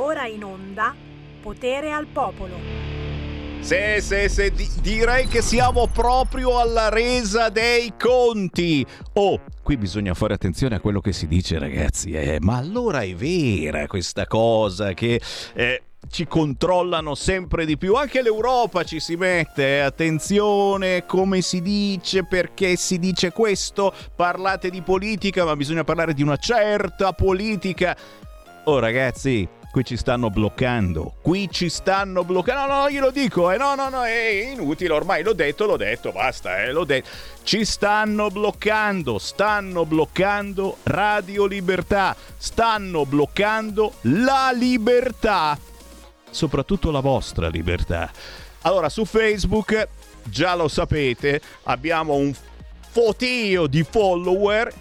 Ora in onda Potere al Popolo. Sì, sì, sì, di- direi che siamo proprio alla resa dei conti. Oh, qui bisogna fare attenzione a quello che si dice, ragazzi. Eh, ma allora è vera questa cosa che... Eh, ci controllano sempre di più. Anche l'Europa ci si mette. eh, Attenzione, come si dice, perché si dice questo. Parlate di politica, ma bisogna parlare di una certa politica. Oh, ragazzi. Qui ci stanno bloccando, qui ci stanno bloccando. No, no, glielo dico, eh, no, no, no, è inutile, ormai l'ho detto, l'ho detto, basta, eh, l'ho detto. Ci stanno bloccando, stanno bloccando Radio Libertà, stanno bloccando la libertà soprattutto la vostra libertà. Allora, su Facebook, già lo sapete, abbiamo un fotio di follower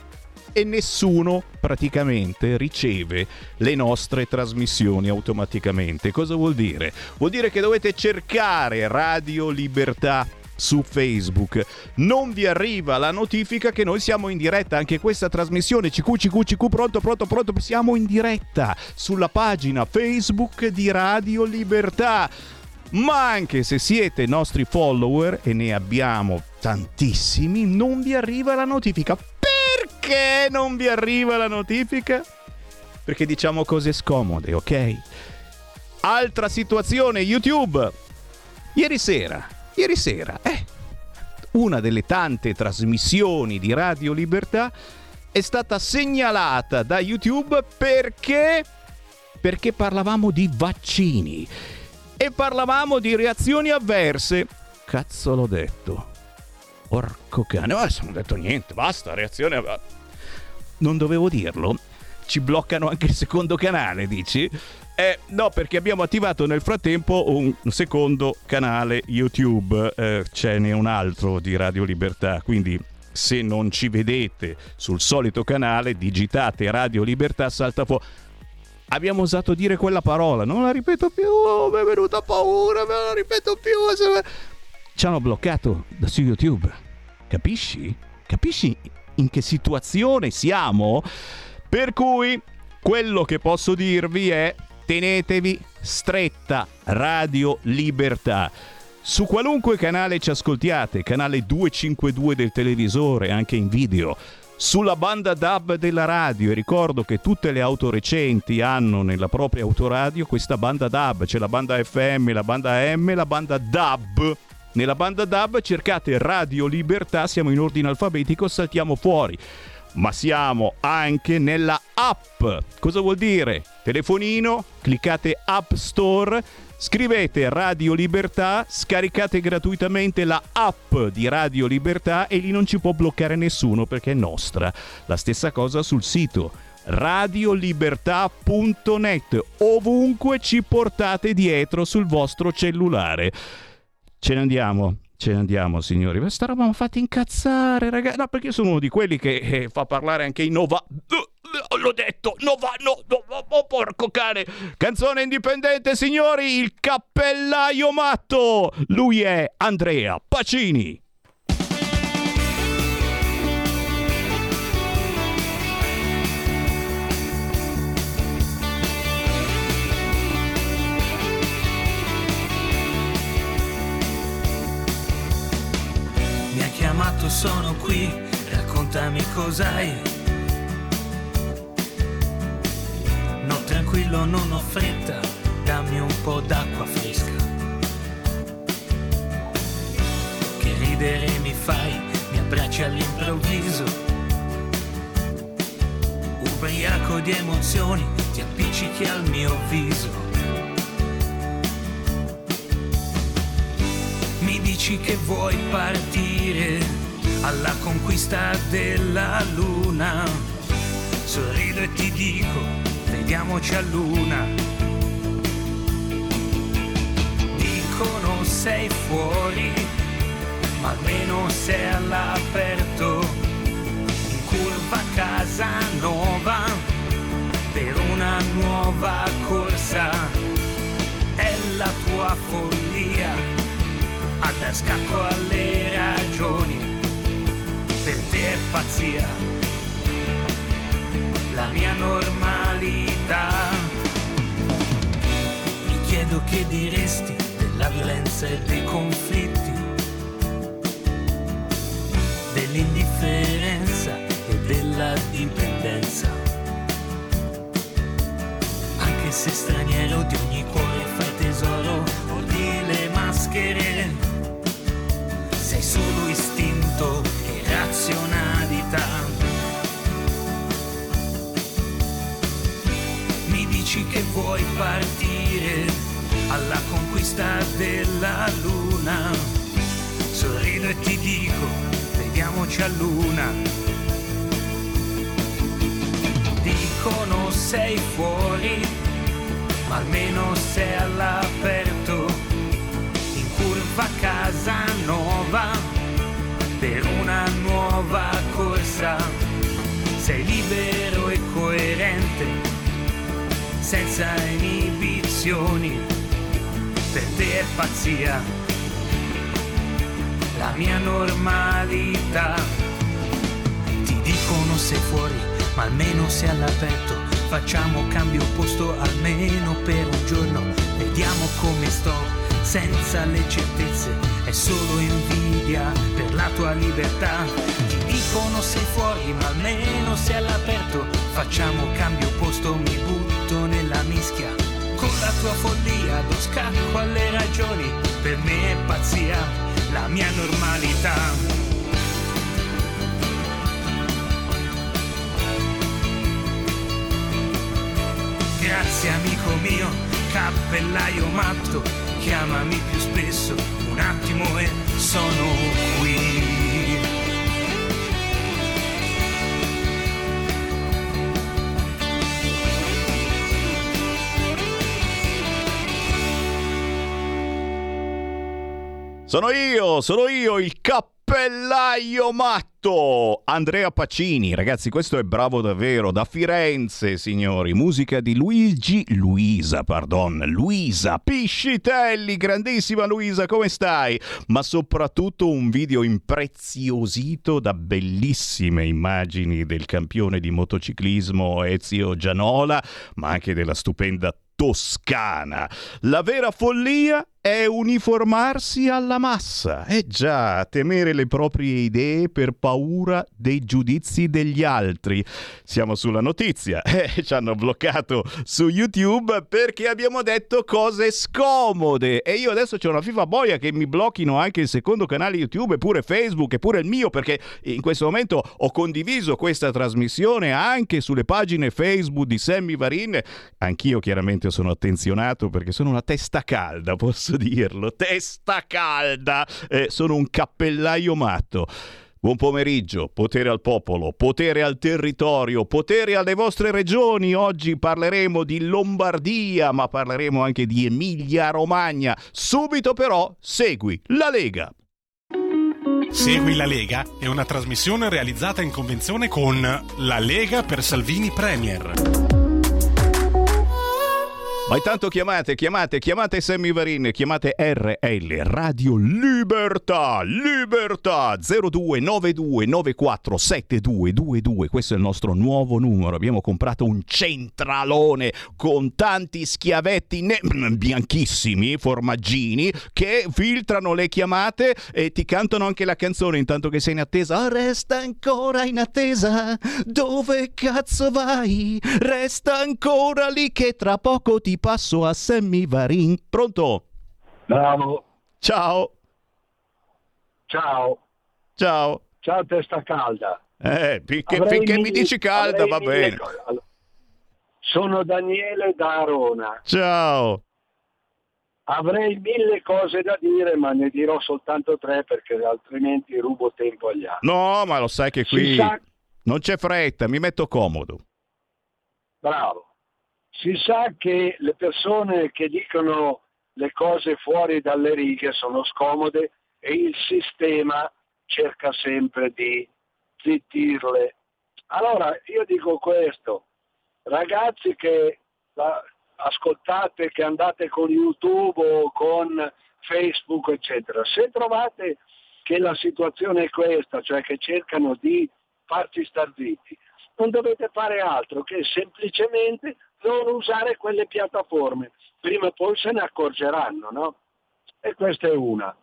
e nessuno praticamente riceve le nostre trasmissioni automaticamente. Cosa vuol dire? Vuol dire che dovete cercare Radio Libertà su Facebook. Non vi arriva la notifica che noi siamo in diretta. Anche questa trasmissione CQ, CQ, CQ, pronto, pronto, pronto. Siamo in diretta sulla pagina Facebook di Radio Libertà. Ma anche se siete nostri follower, e ne abbiamo tantissimi, non vi arriva la notifica. Perché non vi arriva la notifica? Perché diciamo cose scomode, ok? Altra situazione, YouTube. Ieri sera, ieri sera, eh, una delle tante trasmissioni di Radio Libertà è stata segnalata da YouTube perché perché parlavamo di vaccini e parlavamo di reazioni avverse. Cazzo l'ho detto. Porco cane, ma non ho detto niente, basta, reazione. Non dovevo dirlo? Ci bloccano anche il secondo canale, dici? Eh, no, perché abbiamo attivato nel frattempo un secondo canale YouTube, eh, ce n'è un altro di Radio Libertà, quindi se non ci vedete sul solito canale, digitate Radio Libertà, salta fuori. Abbiamo osato dire quella parola, non la ripeto più, mi è venuta paura, me la ripeto più. Ci hanno bloccato da su YouTube. Capisci? Capisci in che situazione siamo? Per cui quello che posso dirvi è tenetevi stretta Radio Libertà. Su qualunque canale ci ascoltiate, canale 252 del televisore, anche in video, sulla banda DAB della radio, e ricordo che tutte le auto recenti hanno nella propria autoradio questa banda DAB, c'è la banda FM, la banda AM, la banda DAB. Nella banda DAB cercate Radio Libertà, siamo in ordine alfabetico, saltiamo fuori ma siamo anche nella app. Cosa vuol dire? Telefonino, cliccate App Store, scrivete Radio Libertà, scaricate gratuitamente la app di Radio Libertà e lì non ci può bloccare nessuno perché è nostra. La stessa cosa sul sito radiolibertà.net, ovunque ci portate dietro sul vostro cellulare. Ce ne andiamo. Ce ne andiamo, signori. Questa roba mi ha fatto incazzare, ragazzi. No, perché io sono uno di quelli che eh, fa parlare anche i Nova. L'ho detto, Nova, no, no, oh, porco cane. Canzone indipendente, signori. Il cappellaio matto. Lui è Andrea Pacini. Chiamato, sono qui, raccontami cos'hai. No, tranquillo, non ho fretta, dammi un po' d'acqua fresca. Che ridere mi fai, mi abbracci all'improvviso. Ubriaco di emozioni, ti appiccichi al mio viso. Mi dici che vuoi partire alla conquista della luna. Sorrido e ti dico, vediamoci a luna. Dicono sei fuori, ma almeno sei all'aperto. In curva casa nuova, per una nuova corsa. È la tua follia a scacco alle ragioni, è pazzia, la mia normalità. credo che diresti della violenza e dei conflitti, dell'indifferenza e della dipendenza. Anche se straniero di ogni cuore fai tesoro, odi le maschere, sei solo istinto razionalità. Mi dici che vuoi partire alla conquista della luna. Sorrido e ti dico, vediamoci a luna. Dicono sei fuori, ma almeno sei all'aperto. In curva casa nuova, per una nuova corsa. Sei libero e coerente, senza inibizioni per te è pazzia, la mia normalità. Ti dicono sei fuori, ma almeno sei all'aperto. Facciamo cambio posto almeno per un giorno. Vediamo come sto, senza le certezze. È solo invidia per la tua libertà. Ti dicono sei fuori, ma almeno sei all'aperto. Facciamo cambio posto, mi butto nella mischia con la tua follia do scacco alle ragioni, per me è pazzia, la mia normalità. Grazie amico mio, cappellaio matto, chiamami più spesso, un attimo e sono qui. Sono io, sono io, il cappellaio matto. Andrea Pacini, ragazzi, questo è bravo davvero, da Firenze, signori. Musica di Luigi, Luisa, pardon, Luisa Piscitelli, grandissima Luisa, come stai? Ma soprattutto un video impreziosito da bellissime immagini del campione di motociclismo Ezio Gianola, ma anche della stupenda Toscana. La vera follia è uniformarsi alla massa. Eh già, temere le proprie idee per paura dei giudizi degli altri. Siamo sulla notizia. Eh, ci hanno bloccato su YouTube perché abbiamo detto cose scomode. E io adesso c'è una FIFA boia che mi blocchino anche il secondo canale YouTube, e pure Facebook, e pure il mio, perché in questo momento ho condiviso questa trasmissione anche sulle pagine Facebook di Sammy Varin. Anch'io chiaramente sono attenzionato perché sono una testa calda, posso dirlo, testa calda, eh, sono un cappellaio matto. Buon pomeriggio, potere al popolo, potere al territorio, potere alle vostre regioni. Oggi parleremo di Lombardia, ma parleremo anche di Emilia Romagna. Subito però segui la Lega. Segui la Lega è una trasmissione realizzata in convenzione con La Lega per Salvini Premier. Ma intanto chiamate, chiamate, chiamate Sammy Varin, chiamate RL Radio Libertà, Libertà 0292947222. Questo è il nostro nuovo numero. Abbiamo comprato un centralone con tanti schiavetti ne- bianchissimi, formaggini che filtrano le chiamate e ti cantano anche la canzone intanto che sei in attesa. Ah, resta ancora in attesa. Dove cazzo vai? Resta ancora lì che tra poco ti passo a Sammy Varin. Pronto? Bravo, Ciao. ciao, Ciao. ciao testa calda. Eh, finché, finché mi mille- dici calda va mille bene. Allora, Sono Daniele da Arona. Ciao. Avrei mille cose da dire, ma ne dirò soltanto tre perché altrimenti rubo tempo agli altri. No, ma lo sai che qui sa, non c'è fretta, mi metto comodo. bravo, si sa che le persone che dicono le cose fuori dalle righe sono scomode e il sistema cerca sempre di zittirle. Allora io dico questo, ragazzi che ascoltate, che andate con YouTube o con Facebook, eccetera, se trovate che la situazione è questa, cioè che cercano di farci star zitti, non dovete fare altro che semplicemente non usare quelle piattaforme. Prima o poi se ne accorgeranno, no? E questa è una.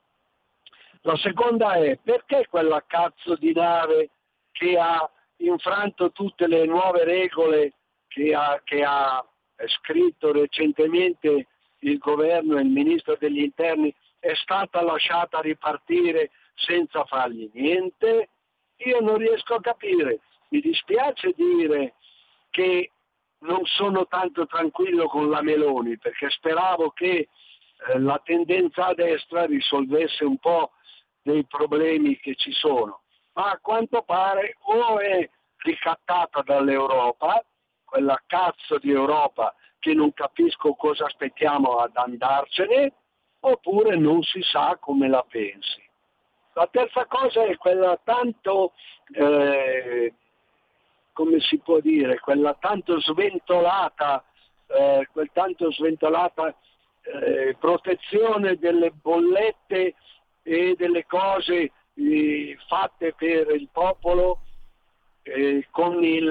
La seconda è perché quella cazzo di nave che ha infranto tutte le nuove regole che ha, che ha scritto recentemente il governo e il ministro degli interni è stata lasciata ripartire senza fargli niente? Io non riesco a capire. Mi dispiace dire che non sono tanto tranquillo con la Meloni perché speravo che eh, la tendenza a destra risolvesse un po' dei problemi che ci sono, ma a quanto pare o è ricattata dall'Europa, quella cazzo di Europa che non capisco cosa aspettiamo ad andarcene, oppure non si sa come la pensi. La terza cosa è quella tanto, eh, come si può dire, quella tanto sventolata, eh, quel tanto sventolata eh, protezione delle bollette e delle cose eh, fatte per il popolo eh, con, il,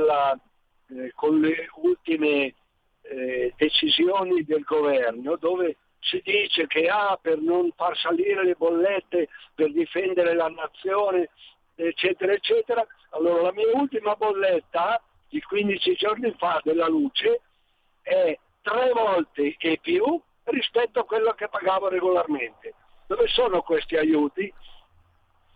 eh, con, le ultime eh, decisioni del governo dove si dice che ah, per non far salire le bollette, per difendere la nazione, eccetera, eccetera. Allora la mia ultima bolletta di 15 giorni fa della luce è tre volte e più rispetto a quello che pagavo regolarmente. Dove sono questi aiuti?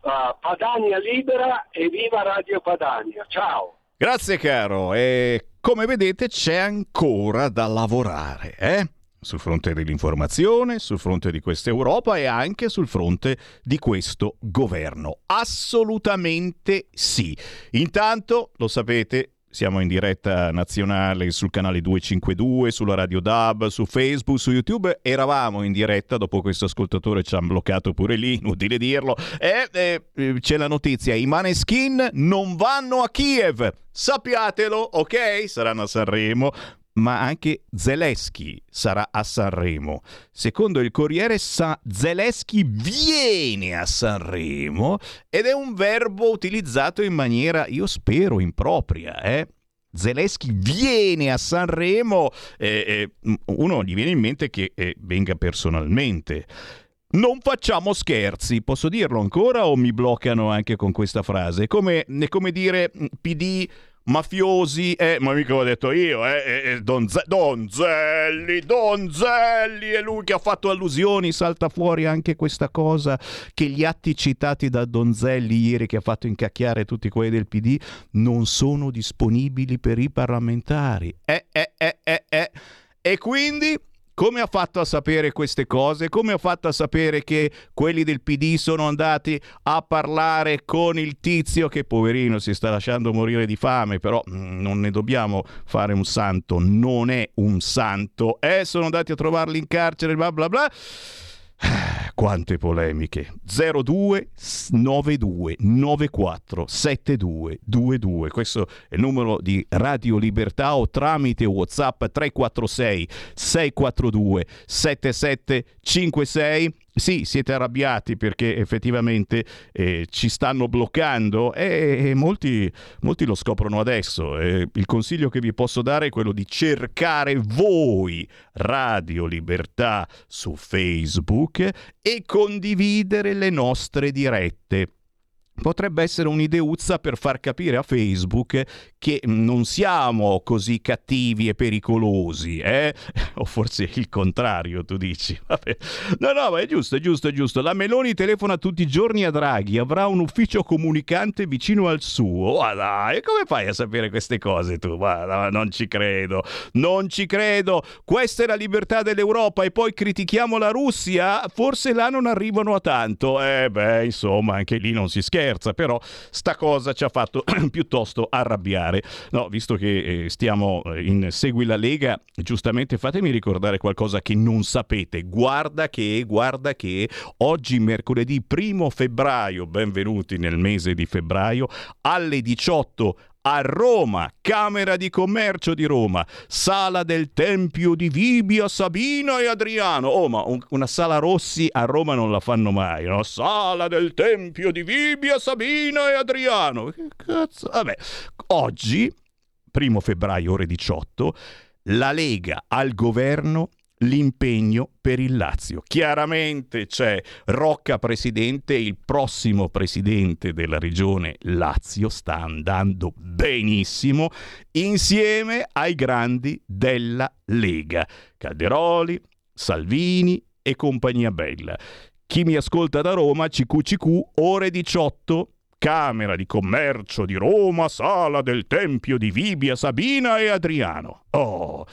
Uh, Padania libera e viva Radio Padania. Ciao. Grazie caro e come vedete c'è ancora da lavorare, eh? Sul fronte dell'informazione, sul fronte di questa Europa e anche sul fronte di questo governo. Assolutamente sì. Intanto, lo sapete, siamo in diretta nazionale sul canale 252, sulla Radio DAB, su Facebook, su YouTube. Eravamo in diretta, dopo questo ascoltatore ci ha bloccato pure lì, inutile dirlo. E eh, c'è la notizia, i Maneskin non vanno a Kiev. Sappiatelo, ok? Saranno a Sanremo ma anche Zelensky sarà a Sanremo. Secondo il Corriere Sa- Zelensky viene a Sanremo ed è un verbo utilizzato in maniera, io spero, impropria, eh? Zelensky viene a Sanremo, eh, eh, uno gli viene in mente che eh, venga personalmente. Non facciamo scherzi, posso dirlo ancora o mi bloccano anche con questa frase? Come, come dire PD mafiosi, eh, ma mica l'ho detto io, eh, eh, eh Donze- Donzelli, Donzelli, è lui che ha fatto allusioni, salta fuori anche questa cosa che gli atti citati da Donzelli ieri che ha fatto incacchiare tutti quelli del PD non sono disponibili per i parlamentari. Eh, eh, eh, eh, eh. E quindi come ha fatto a sapere queste cose? Come ha fatto a sapere che quelli del PD sono andati a parlare con il tizio che poverino si sta lasciando morire di fame, però mm, non ne dobbiamo fare un santo, non è un santo. Eh, sono andati a trovarli in carcere, bla bla bla. Quante polemiche. 02 92 94 72 22. Questo è il numero di Radio Libertà o tramite WhatsApp 346 642 7756 sì, siete arrabbiati perché effettivamente eh, ci stanno bloccando e, e molti, molti, lo scoprono adesso. Eh, il consiglio che vi posso dare è quello di cercare voi Radio Libertà su Facebook e condividere le nostre dirette potrebbe essere un'ideuzza per far capire a Facebook che non siamo così cattivi e pericolosi, eh? O forse il contrario, tu dici. Vabbè. No, no, ma è giusto, è giusto, è giusto. La Meloni telefona tutti i giorni a Draghi, avrà un ufficio comunicante vicino al suo. Ma dai, come fai a sapere queste cose tu? Ma no, non ci credo, non ci credo. Questa è la libertà dell'Europa e poi critichiamo la Russia? Forse là non arrivano a tanto. Eh beh, insomma, anche lì non si scherza, però sta cosa ci ha fatto piuttosto arrabbiare. No, visto che eh, stiamo eh, in Segui la Lega, giustamente fatemi ricordare qualcosa che non sapete. Guarda che, guarda che oggi mercoledì 1 febbraio, benvenuti nel mese di febbraio, alle 18 a Roma, Camera di Commercio di Roma, Sala del Tempio di Vibia, Sabina e Adriano. Oh, ma un, una sala Rossi a Roma non la fanno mai, no? Sala del Tempio di Vibia, Sabina e Adriano. Che cazzo? Vabbè, oggi primo febbraio ore 18, la Lega al governo l'impegno per il Lazio. Chiaramente c'è Rocca presidente, il prossimo presidente della regione Lazio sta andando benissimo insieme ai grandi della Lega, Calderoli, Salvini e compagnia bella. Chi mi ascolta da Roma, CQCQ, ore 18, Camera di Commercio di Roma, Sala del Tempio di Vibia, Sabina e Adriano. Oh!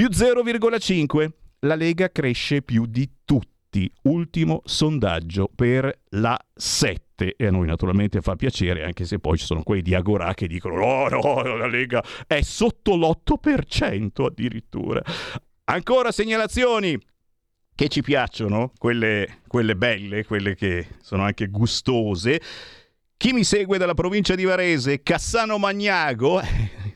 Più 0,5. La Lega cresce più di tutti. Ultimo sondaggio per la 7. E a noi naturalmente fa piacere, anche se poi ci sono quelli di Agorà che dicono no, no, la Lega è sotto l'8% addirittura. Ancora segnalazioni che ci piacciono, quelle, quelle belle, quelle che sono anche gustose. Chi mi segue dalla provincia di Varese, Cassano Magnago,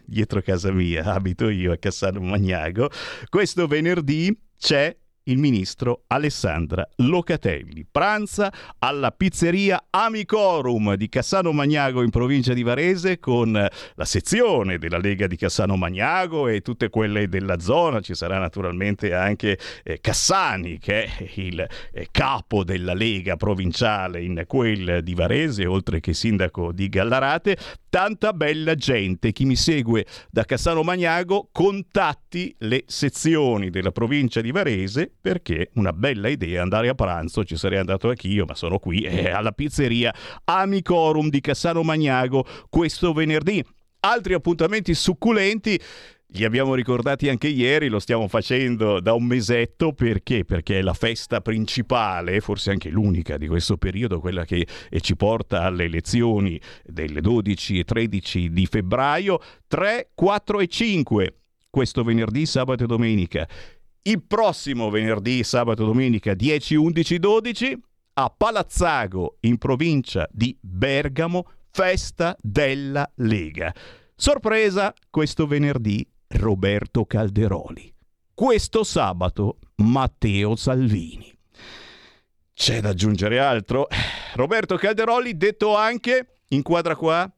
dietro casa mia, abito io a Cassano Magnago, questo venerdì c'è il ministro Alessandra Locatelli. Pranza alla pizzeria Amicorum di Cassano Magnago in provincia di Varese con la sezione della Lega di Cassano Magnago e tutte quelle della zona. Ci sarà naturalmente anche eh, Cassani che è il eh, capo della Lega provinciale in quel di Varese, oltre che sindaco di Gallarate. Tanta bella gente. Chi mi segue da Cassano Magnago contatti le sezioni della provincia di Varese perché una bella idea andare a pranzo, ci sarei andato anch'io, ma sono qui eh, alla pizzeria Amicorum di Cassano Magnago questo venerdì. Altri appuntamenti succulenti li abbiamo ricordati anche ieri, lo stiamo facendo da un mesetto perché? Perché è la festa principale, forse anche l'unica di questo periodo, quella che eh, ci porta alle elezioni delle 12 e 13 di febbraio, 3, 4 e 5 questo venerdì, sabato e domenica il prossimo venerdì, sabato, domenica 10, 11, 12 a Palazzago in provincia di Bergamo, festa della Lega. Sorpresa questo venerdì Roberto Calderoli. Questo sabato Matteo Salvini. C'è da aggiungere altro? Roberto Calderoli detto anche, inquadra qua,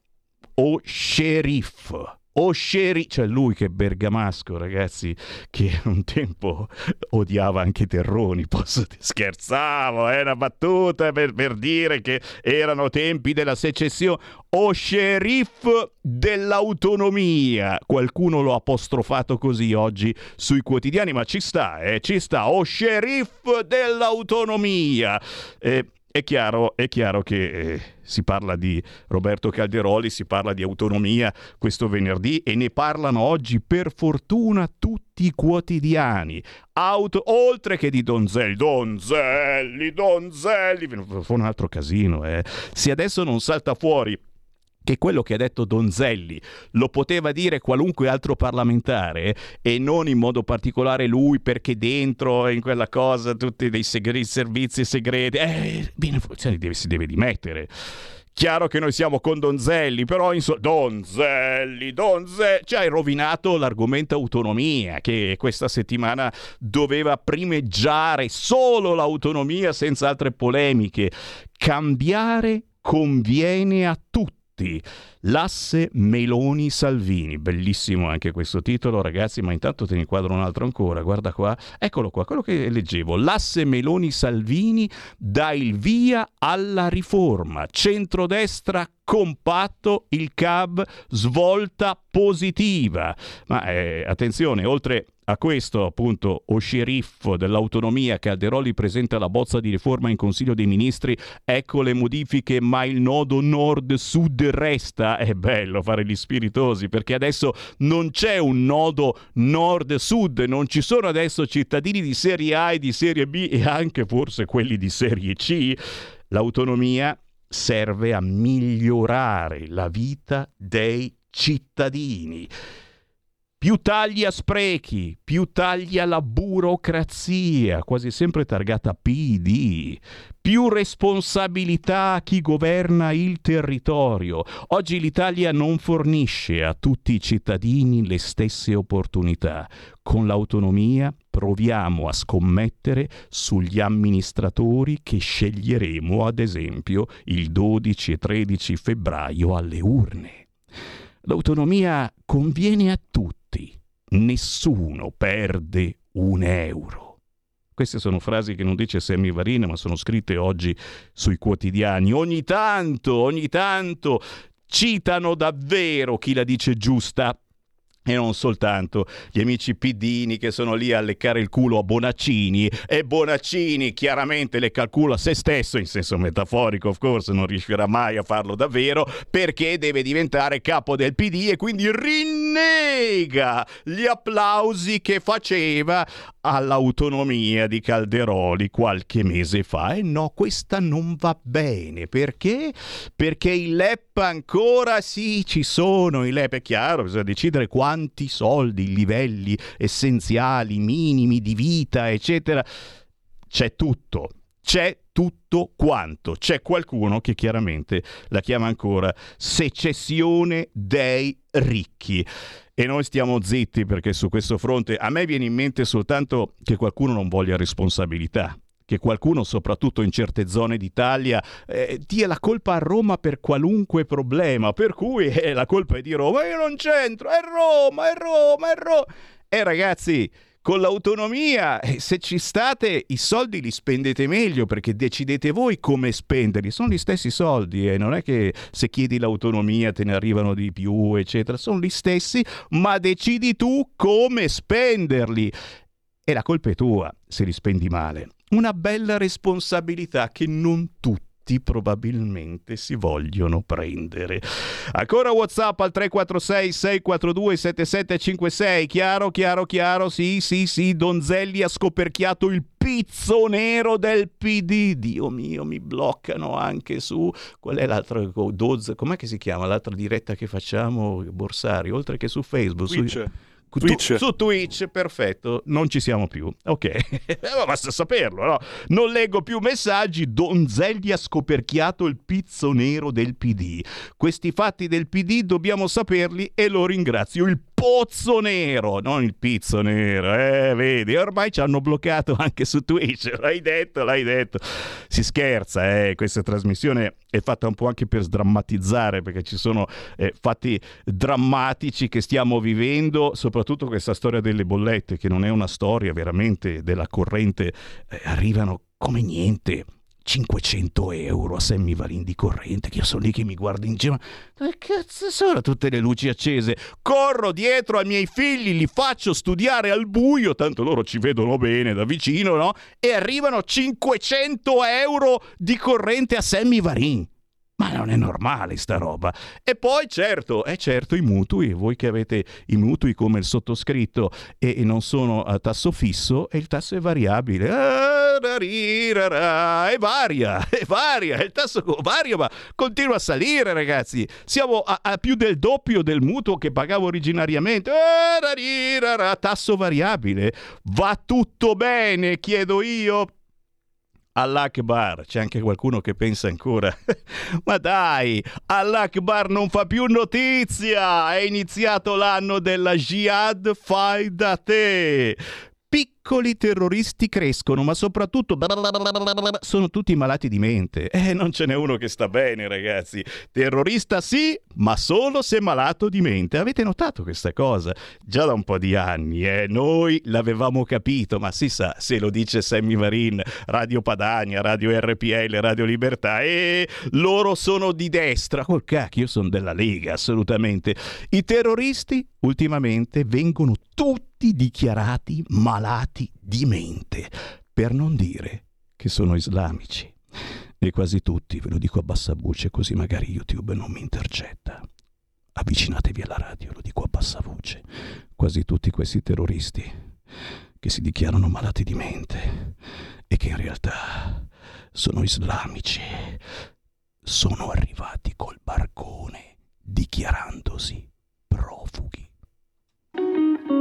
o sceriffo o Sherry, cioè lui che è bergamasco, ragazzi, che un tempo odiava anche Terroni, posso dire, scherzavo, è una battuta per, per dire che erano tempi della secessione, o sceriff dell'autonomia, qualcuno l'ha apostrofato così oggi sui quotidiani, ma ci sta, eh, ci sta, o sceriff dell'autonomia. Eh, è chiaro, è chiaro che eh, si parla di Roberto Calderoli, si parla di autonomia questo venerdì e ne parlano oggi per fortuna tutti i quotidiani. Auto, oltre che di Donzelli, Donzelli, Donzelli, fa un altro casino. Eh. Se adesso non salta fuori che quello che ha detto Donzelli lo poteva dire qualunque altro parlamentare e non in modo particolare lui perché dentro in quella cosa tutti dei segreti, servizi segreti, eh, bene, si deve dimettere. Chiaro che noi siamo con Donzelli, però insomma, Donzelli, Donzelli, ci hai rovinato l'argomento autonomia che questa settimana doveva primeggiare solo l'autonomia senza altre polemiche. Cambiare conviene a tutti tutti. L'asse Meloni-Salvini, bellissimo anche questo titolo ragazzi, ma intanto te ne inquadro un altro ancora, guarda qua, eccolo qua, quello che leggevo, l'asse Meloni-Salvini dà il via alla riforma, centrodestra compatto, il CAB svolta positiva. Ma eh, attenzione, oltre a questo, appunto, o sceriffo dell'autonomia Calderoli presenta la bozza di riforma in Consiglio dei Ministri, ecco le modifiche, ma il nodo nord-sud resta. È bello fare gli spiritosi, perché adesso non c'è un nodo nord-sud, non ci sono adesso cittadini di serie A e di serie B e anche forse quelli di serie C. L'autonomia serve a migliorare la vita dei cittadini. Più tagli a sprechi, più tagli alla burocrazia, quasi sempre targata PD, più responsabilità a chi governa il territorio. Oggi l'Italia non fornisce a tutti i cittadini le stesse opportunità. Con l'autonomia proviamo a scommettere sugli amministratori che sceglieremo, ad esempio, il 12 e 13 febbraio alle urne. L'autonomia conviene a tutti, nessuno perde un euro. Queste sono frasi che non dice Sammy Varina, ma sono scritte oggi sui quotidiani. Ogni tanto, ogni tanto citano davvero chi la dice giusta e non soltanto gli amici pidini che sono lì a leccare il culo a Bonaccini. E Bonaccini chiaramente le calcula se stesso in senso metaforico of course non riuscirà mai a farlo davvero perché deve diventare capo del PD e quindi rinnega gli applausi che faceva all'autonomia di Calderoli qualche mese fa. E no questa non va bene. Perché? Perché i LEP ancora sì ci sono i LEP è chiaro bisogna decidere quando quanti soldi, livelli essenziali, minimi di vita, eccetera. C'è tutto, c'è tutto quanto. C'è qualcuno che chiaramente la chiama ancora secessione dei ricchi. E noi stiamo zitti perché su questo fronte a me viene in mente soltanto che qualcuno non voglia responsabilità che qualcuno, soprattutto in certe zone d'Italia, eh, dia la colpa a Roma per qualunque problema, per cui eh, la colpa è di Roma, io non c'entro, è Roma, è Roma, è Roma. E ragazzi, con l'autonomia, eh, se ci state, i soldi li spendete meglio perché decidete voi come spenderli. Sono gli stessi soldi e eh? non è che se chiedi l'autonomia te ne arrivano di più, eccetera. Sono gli stessi, ma decidi tu come spenderli. E la colpa è tua se li spendi male una bella responsabilità che non tutti probabilmente si vogliono prendere. Ancora WhatsApp al 346 642 7756. Chiaro, chiaro, chiaro. Sì, sì, sì. Donzelli ha scoperchiato il pizzo nero del PD. Dio mio, mi bloccano anche su qual è l'altra Doz, com'è che si chiama l'altra diretta che facciamo Borsari, oltre che su Facebook, Twitch. Su... Twitch. Tu, su Twitch, perfetto, non ci siamo più. Ok, basta saperlo, no? Non leggo più messaggi. Donzelli ha scoperchiato il pizzo nero del PD. Questi fatti del PD dobbiamo saperli e lo ringrazio. Il pozzo nero, non il pizzo nero. Eh, vedi, ormai ci hanno bloccato anche su Twitch. L'hai detto, l'hai detto. Si scherza, eh. Questa trasmissione è fatta un po' anche per sdrammatizzare, perché ci sono eh, fatti drammatici che stiamo vivendo, soprattutto questa storia delle bollette, che non è una storia veramente della corrente, eh, arrivano come niente 500 euro a semivalin di corrente, che io sono lì che mi guardo in giro, dove cazzo sono tutte le luci accese? Corro dietro ai miei figli, li faccio studiare al buio, tanto loro ci vedono bene da vicino, no? E arrivano 500 euro di corrente a semivalin. Ma non è normale sta roba. E poi certo, è certo i mutui, voi che avete i mutui come il sottoscritto e, non sono a tasso fisso e il tasso è variabile. Ah, è varia, è varia, il tasso varia ma continua a salire ragazzi. Siamo a, a più del doppio del mutuo che pagavo originariamente. Ah, tasso variabile. Va tutto bene, chiedo io. All'Akbar, c'è anche qualcuno che pensa ancora, ma dai, All'Akbar non fa più notizia, è iniziato l'anno della Jihad fai da te piccoli terroristi crescono, ma soprattutto sono tutti malati di mente. Eh, non ce n'è uno che sta bene, ragazzi. Terrorista sì, ma solo se malato di mente. Avete notato questa cosa? Già da un po' di anni, eh? Noi l'avevamo capito, ma si sa, se lo dice Sammy Marin, Radio Padania, Radio RPL, Radio Libertà, e loro sono di destra. Col cacchio, io sono della Lega, assolutamente. I terroristi ultimamente vengono tutti dichiarati malati di mente, per non dire che sono islamici. E quasi tutti, ve lo dico a bassa voce così magari YouTube non mi intercetta. Avvicinatevi alla radio, lo dico a bassa voce. Quasi tutti questi terroristi che si dichiarano malati di mente e che in realtà sono islamici sono arrivati col barcone dichiarandosi profughi.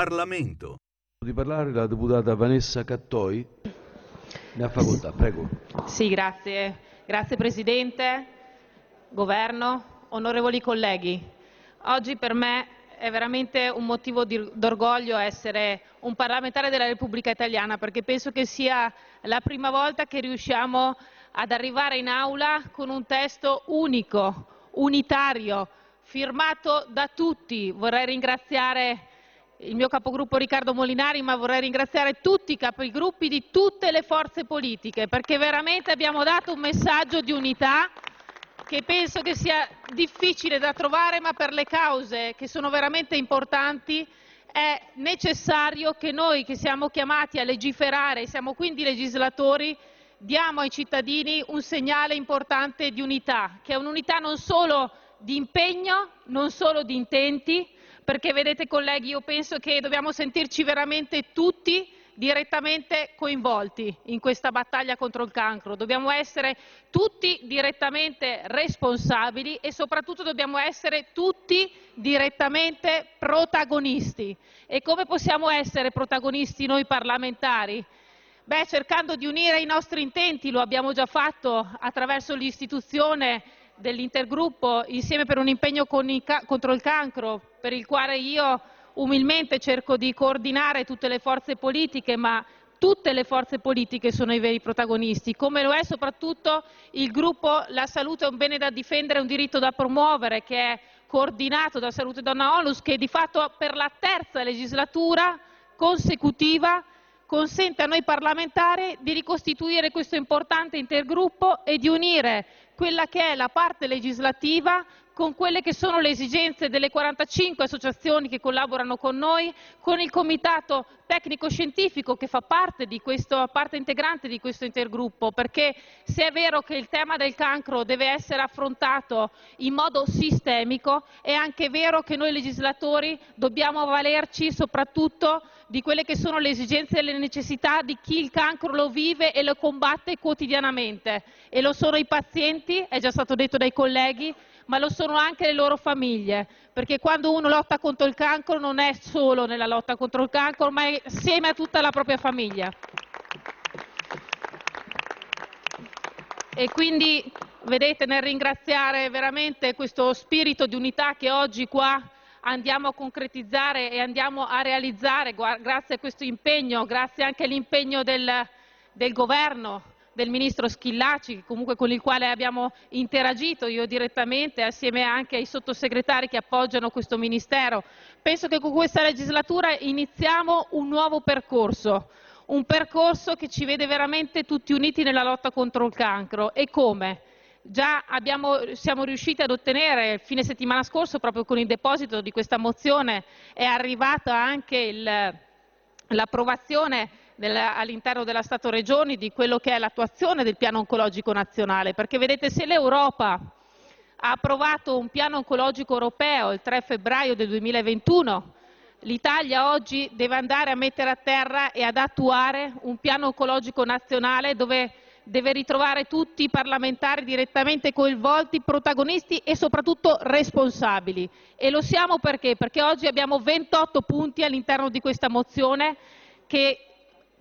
Parlamento. Di parlare la deputata Vanessa Cattoi. Ne ha facoltà, prego. Sì, grazie. Grazie Presidente, Governo, onorevoli colleghi. Oggi per me è veramente un motivo di- d'orgoglio essere un parlamentare della Repubblica Italiana perché penso che sia la prima volta che riusciamo ad arrivare in aula con un testo unico, unitario, firmato da tutti. Vorrei ringraziare il mio capogruppo Riccardo Molinari, ma vorrei ringraziare tutti i capigruppi di tutte le forze politiche, perché veramente abbiamo dato un messaggio di unità che penso che sia difficile da trovare, ma per le cause che sono veramente importanti è necessario che noi che siamo chiamati a legiferare, siamo quindi legislatori, diamo ai cittadini un segnale importante di unità, che è un'unità non solo di impegno, non solo di intenti, perché vedete colleghi, io penso che dobbiamo sentirci veramente tutti direttamente coinvolti in questa battaglia contro il cancro, dobbiamo essere tutti direttamente responsabili e soprattutto dobbiamo essere tutti direttamente protagonisti. E come possiamo essere protagonisti noi parlamentari? Beh, cercando di unire i nostri intenti, lo abbiamo già fatto attraverso l'istituzione dell'intergruppo Insieme per un impegno contro il cancro, per il quale io umilmente cerco di coordinare tutte le forze politiche, ma tutte le forze politiche sono i veri protagonisti, come lo è soprattutto il gruppo La salute è un bene da difendere, è un diritto da promuovere, che è coordinato da Salute Donna Onlus, che di fatto per la terza legislatura consecutiva consente a noi parlamentari di ricostituire questo importante intergruppo e di unire quella che è la parte legislativa con quelle che sono le esigenze delle 45 associazioni che collaborano con noi, con il comitato tecnico-scientifico che fa parte, questo, parte integrante di questo intergruppo, perché se è vero che il tema del cancro deve essere affrontato in modo sistemico, è anche vero che noi legislatori dobbiamo avvalerci soprattutto di quelle che sono le esigenze e le necessità di chi il cancro lo vive e lo combatte quotidianamente. E lo sono i pazienti, è già stato detto dai colleghi, ma lo sono anche le loro famiglie, perché quando uno lotta contro il cancro non è solo nella lotta contro il cancro, ma è insieme a tutta la propria famiglia. E quindi, vedete, nel ringraziare veramente questo spirito di unità che oggi qua andiamo a concretizzare e andiamo a realizzare grazie a questo impegno, grazie anche all'impegno del, del governo, del ministro Schillaci, con il quale abbiamo interagito io direttamente, assieme anche ai sottosegretari che appoggiano questo ministero. Penso che con questa legislatura iniziamo un nuovo percorso, un percorso che ci vede veramente tutti uniti nella lotta contro il cancro. E come? Già abbiamo, siamo riusciti ad ottenere il fine settimana scorso, proprio con il deposito di questa mozione, è arrivata anche l'approvazione all'interno della Stato-Regioni di quello che è l'attuazione del piano oncologico nazionale, perché vedete se l'Europa ha approvato un piano oncologico europeo il 3 febbraio del 2021, l'Italia oggi deve andare a mettere a terra e ad attuare un piano oncologico nazionale dove deve ritrovare tutti i parlamentari direttamente coinvolti, protagonisti e soprattutto responsabili. E lo siamo perché? Perché oggi abbiamo 28 punti all'interno di questa mozione che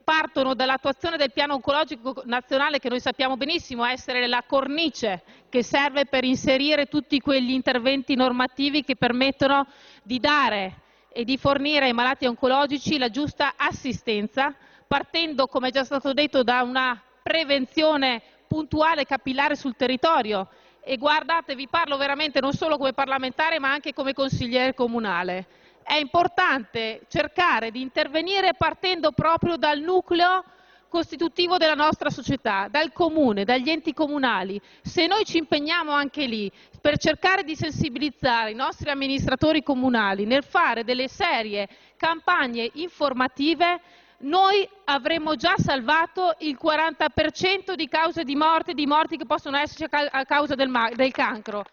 partono dall'attuazione del piano oncologico nazionale che noi sappiamo benissimo essere la cornice che serve per inserire tutti quegli interventi normativi che permettono di dare e di fornire ai malati oncologici la giusta assistenza, partendo, come è già stato detto, da una prevenzione puntuale e capillare sul territorio. E guardate, vi parlo veramente non solo come parlamentare ma anche come consigliere comunale. È importante cercare di intervenire partendo proprio dal nucleo costitutivo della nostra società, dal comune, dagli enti comunali. Se noi ci impegniamo anche lì per cercare di sensibilizzare i nostri amministratori comunali nel fare delle serie campagne informative, noi avremmo già salvato il 40% di cause di morte, di morti che possono esserci a causa del, del cancro.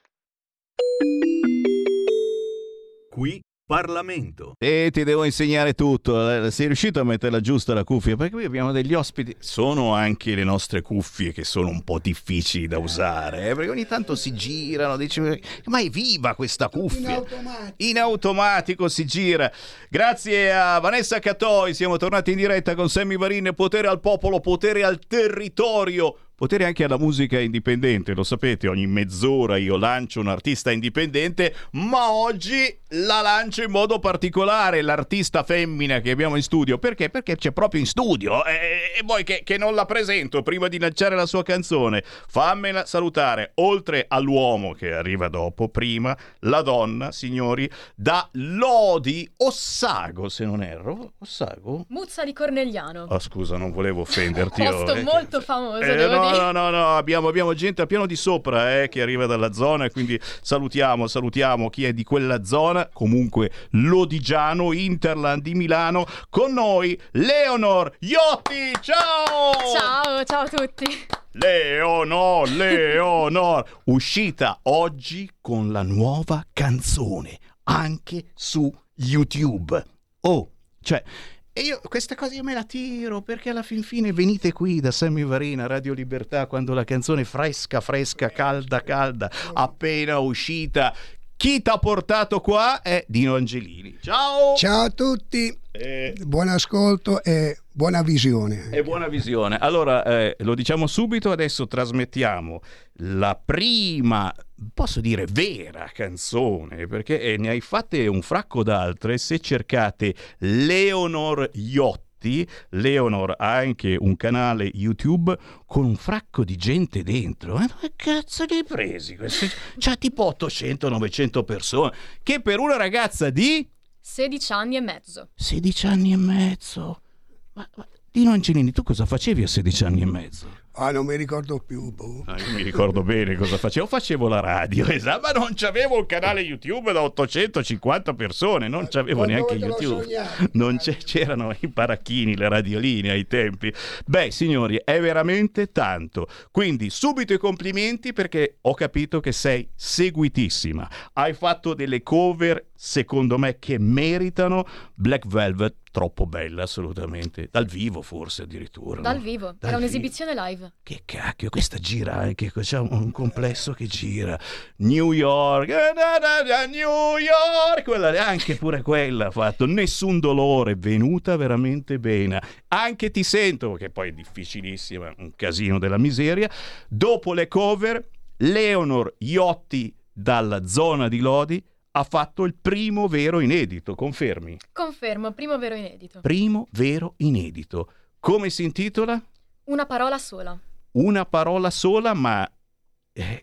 Qui Parlamento. E ti devo insegnare tutto. Eh, sei riuscito a metterla giusta la cuffia? Perché qui abbiamo degli ospiti. Sono anche le nostre cuffie che sono un po' difficili da usare. Eh? Perché ogni tanto si girano. Dici, ma è viva questa cuffia? In automatico. In automatico si gira. Grazie a Vanessa Catoi. Siamo tornati in diretta con Sammy Varin. Potere al popolo, potere al territorio potere anche alla musica indipendente, lo sapete, ogni mezz'ora io lancio un artista indipendente, ma oggi la lancio in modo particolare, l'artista femmina che abbiamo in studio, perché? Perché c'è proprio in studio e, e poi che, che, non la presento prima di lanciare la sua canzone, fammela salutare, oltre all'uomo che arriva dopo, prima la donna, signori, da Lodi Ossago, se non erro, Ossago? Muzza di Cornegliano. Oh scusa, non volevo offenderti. Posto oh, molto famoso, eh, devo no, dire. No, no, no, abbiamo, abbiamo gente a piano di sopra eh, che arriva dalla zona quindi salutiamo, salutiamo chi è di quella zona, comunque lodigiano, Interland di Milano, con noi Leonor Iotti, ciao! Ciao, ciao a tutti! Leonor, Leonor, uscita oggi con la nuova canzone, anche su YouTube. Oh, cioè... E io queste cose io me la tiro perché alla fin fine venite qui da Sammy Varina, Radio Libertà, quando la canzone fresca, fresca, calda, calda, appena uscita. Chi t'ha portato qua è Dino Angelini. Ciao! Ciao a tutti, eh... buon ascolto e buona visione. E buona visione. Allora, eh, lo diciamo subito, adesso trasmettiamo la prima, posso dire vera canzone, perché eh, ne hai fatte un fracco d'altre. Se cercate Leonor Iotti, Leonor ha anche un canale YouTube con un fracco di gente dentro. Eh, che cazzo li hai presi? Questi? C'ha tipo 800-900 persone, che per una ragazza di... 16 anni e mezzo. 16 anni e mezzo. Ma, ma Dino Angelini, tu cosa facevi a 16 anni e mezzo? Ah, non mi ricordo più. Boh. Ah, io mi ricordo bene cosa facevo. Facevo la radio, esatto, ma non c'avevo un canale YouTube da 850 persone, non c'avevo neanche YouTube. Non c'erano i paracchini, le radioline ai tempi. Beh, signori, è veramente tanto. Quindi subito i complimenti perché ho capito che sei seguitissima. Hai fatto delle cover, secondo me, che meritano Black Velvet troppo bella assolutamente. Dal vivo forse addirittura dal no? vivo. Dal era vivo. un'esibizione live. Che cacchio questa gira anche c'è un complesso che gira. New York New York quella, anche pure quella ha fatto. Nessun dolore venuta veramente bene. Anche ti sento che poi è difficilissima un casino della miseria. Dopo le cover Leonor Iotti dalla zona di Lodi ha fatto il primo vero inedito, confermi? Confermo, primo vero inedito. Primo vero inedito. Come si intitola? Una parola sola. Una parola sola, ma è,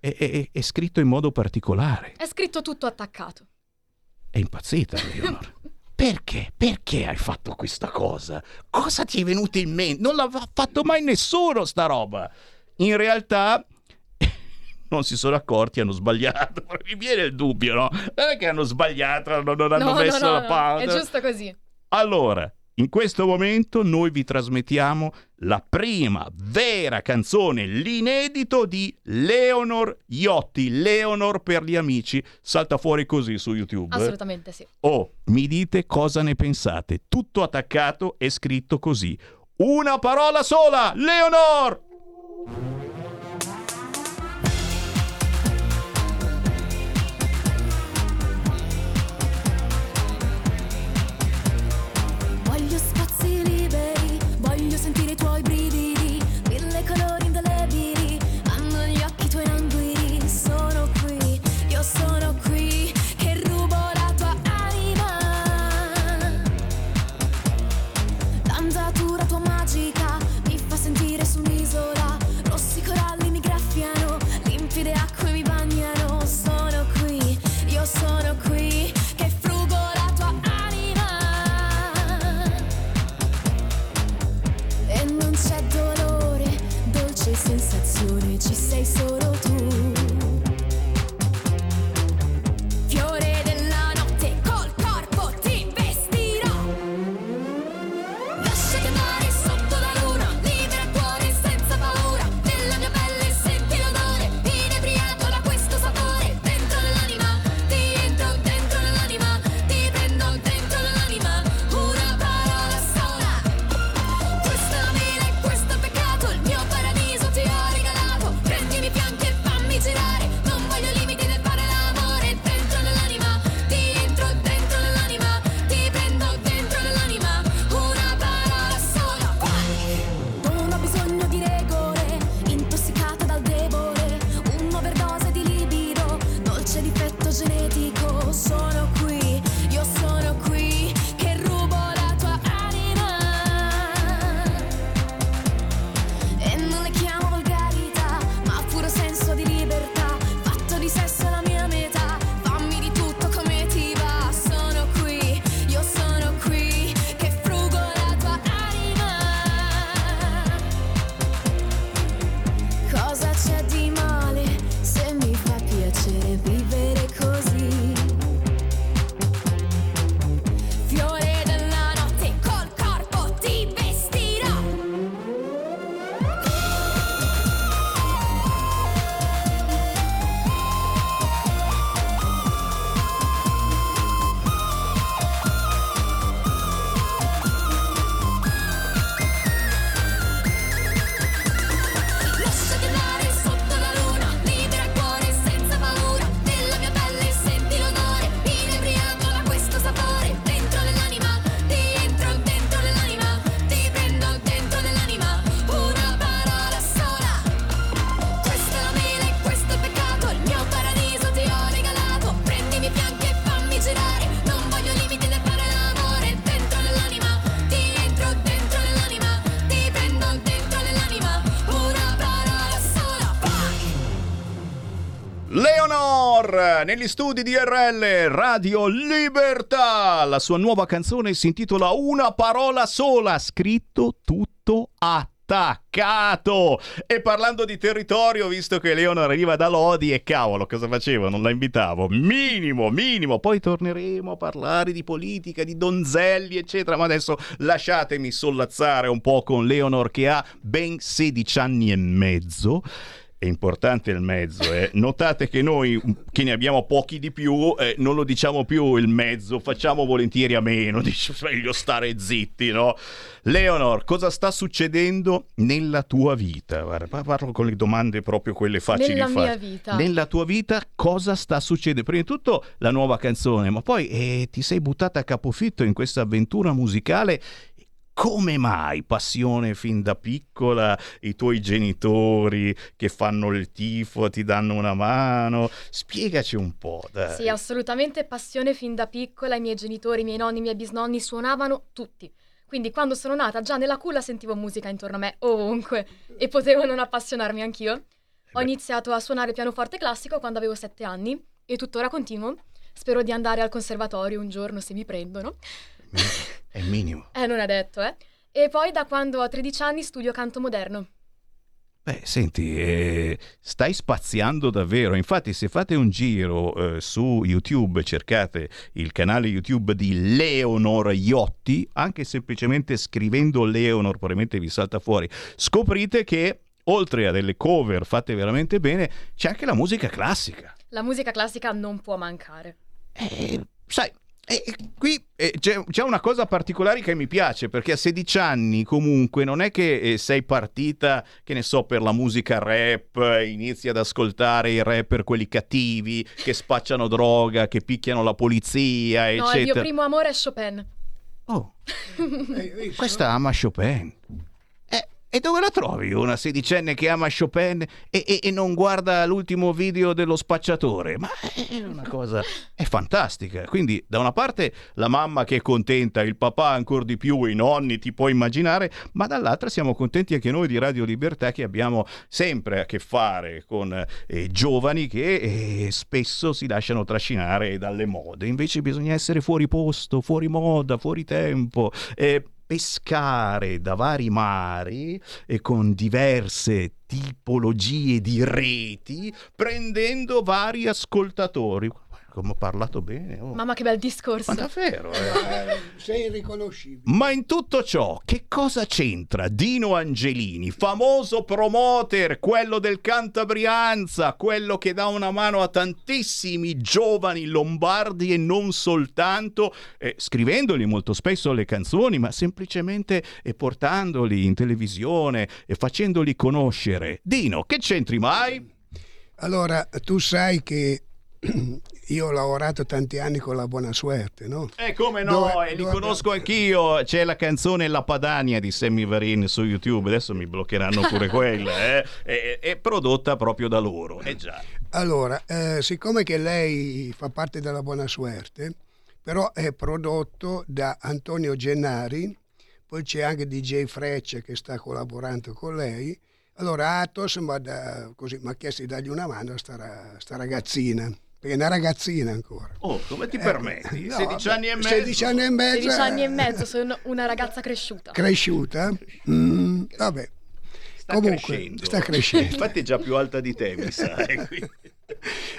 è, è, è scritto in modo particolare. È scritto tutto attaccato. È impazzita, Leonor. Perché? Perché hai fatto questa cosa? Cosa ti è venuto in mente? Non l'ha fatto mai nessuno sta roba. In realtà non si sono accorti, hanno sbagliato. Mi viene il dubbio, no? Non è che hanno sbagliato, non, non hanno no, messo no, no, la pausa. È giusto così. Allora, in questo momento noi vi trasmettiamo la prima vera canzone, l'inedito di Leonor Iotti, Leonor per gli amici, salta fuori così su YouTube. Assolutamente sì. Oh, mi dite cosa ne pensate? Tutto attaccato e scritto così. Una parola sola, Leonor! she say sort Negli studi di RL Radio Libertà. La sua nuova canzone si intitola Una parola sola, scritto tutto attaccato. E parlando di territorio, visto che Leonor arriva da Lodi e cavolo, cosa facevo? Non la invitavo. Minimo, minimo. Poi torneremo a parlare di politica, di donzelli, eccetera. Ma adesso lasciatemi sollazzare un po' con Leonor che ha ben 16 anni e mezzo è importante il mezzo. Eh. Notate che noi, che ne abbiamo pochi di più, eh, non lo diciamo più il mezzo, facciamo volentieri a meno, dice meglio stare zitti, no? Leonor, cosa sta succedendo nella tua vita? Guarda, parlo con le domande proprio quelle facili Nella facili. mia vita. Nella tua vita cosa sta succedendo? Prima di tutto la nuova canzone, ma poi eh, ti sei buttata a capofitto in questa avventura musicale come mai passione fin da piccola, i tuoi genitori che fanno il tifo, ti danno una mano? Spiegaci un po', dai. Sì, assolutamente passione fin da piccola. I miei genitori, i miei nonni, i miei bisnonni suonavano tutti. Quindi quando sono nata già nella culla sentivo musica intorno a me ovunque e potevo non appassionarmi anch'io. Ho iniziato a suonare pianoforte classico quando avevo sette anni e tuttora continuo. Spero di andare al conservatorio un giorno se mi prendono. È il minimo. Eh, non è detto, eh. E poi da quando ho 13 anni studio canto moderno. Beh, senti, eh, stai spaziando davvero. Infatti, se fate un giro eh, su YouTube, cercate il canale YouTube di Leonor Iotti, anche semplicemente scrivendo Leonor, probabilmente vi salta fuori. Scoprite che oltre a delle cover fatte veramente bene, c'è anche la musica classica. La musica classica non può mancare. sai, e qui eh, c'è, c'è una cosa particolare che mi piace perché a 16 anni comunque non è che eh, sei partita, che ne so, per la musica rap, eh, inizi ad ascoltare i rapper quelli cattivi che spacciano droga, che picchiano la polizia, No, il mio eccetera. primo amore è Chopin. Oh, questa ama Chopin. E dove la trovi una sedicenne che ama Chopin e, e- e non guarda l'ultimo video dello spacciatore? Ma è una cosa... è fantastica. Quindi da una parte la mamma che è contenta, il papà ancora di più, i nonni, ti puoi immaginare, ma dall'altra siamo contenti anche noi di Radio Libertà che abbiamo sempre a che fare con eh, giovani che eh, spesso si lasciano trascinare dalle mode. Invece bisogna essere fuori posto, fuori moda, fuori tempo. eh, pescare da vari mari e con diverse tipologie di reti, prendendo vari ascoltatori. Come ho parlato bene. oh. Mamma che bel discorso. Ma davvero? eh? Sei irriconoscibile. Ma in tutto ciò, che cosa c'entra Dino Angelini, famoso promoter, quello del Cantabrianza, quello che dà una mano a tantissimi giovani lombardi e non soltanto, eh, scrivendoli molto spesso le canzoni, ma semplicemente eh, portandoli in televisione e facendoli conoscere. Dino, che c'entri mai? Allora, tu sai che io ho lavorato tanti anni con la Buona Suerte, no? Eh come no, Dove- e li dove- conosco anch'io. C'è la canzone La Padania di Sammy Varin su YouTube. Adesso mi bloccheranno pure quella, eh? È, è prodotta proprio da loro. Eh già. Allora, eh, siccome che lei fa parte della Buona Suerte, però è prodotto da Antonio Gennari, poi c'è anche DJ Freccia che sta collaborando con lei. Allora Atos mi ha chiesto di dargli una mano a sta, sta ragazzina, perché è una ragazzina ancora. Oh, come ti Eh, permetti? no, 16 vabbè, anni e mezzo. 16 anni e mezzo. 16 anni e eh, mezzo, sono una ragazza cresciuta. Cresciuta? Mm, vabbè. Sta Comunque, crescendo. sta crescendo. Infatti è già più alta di te, mi sa. eh, quindi-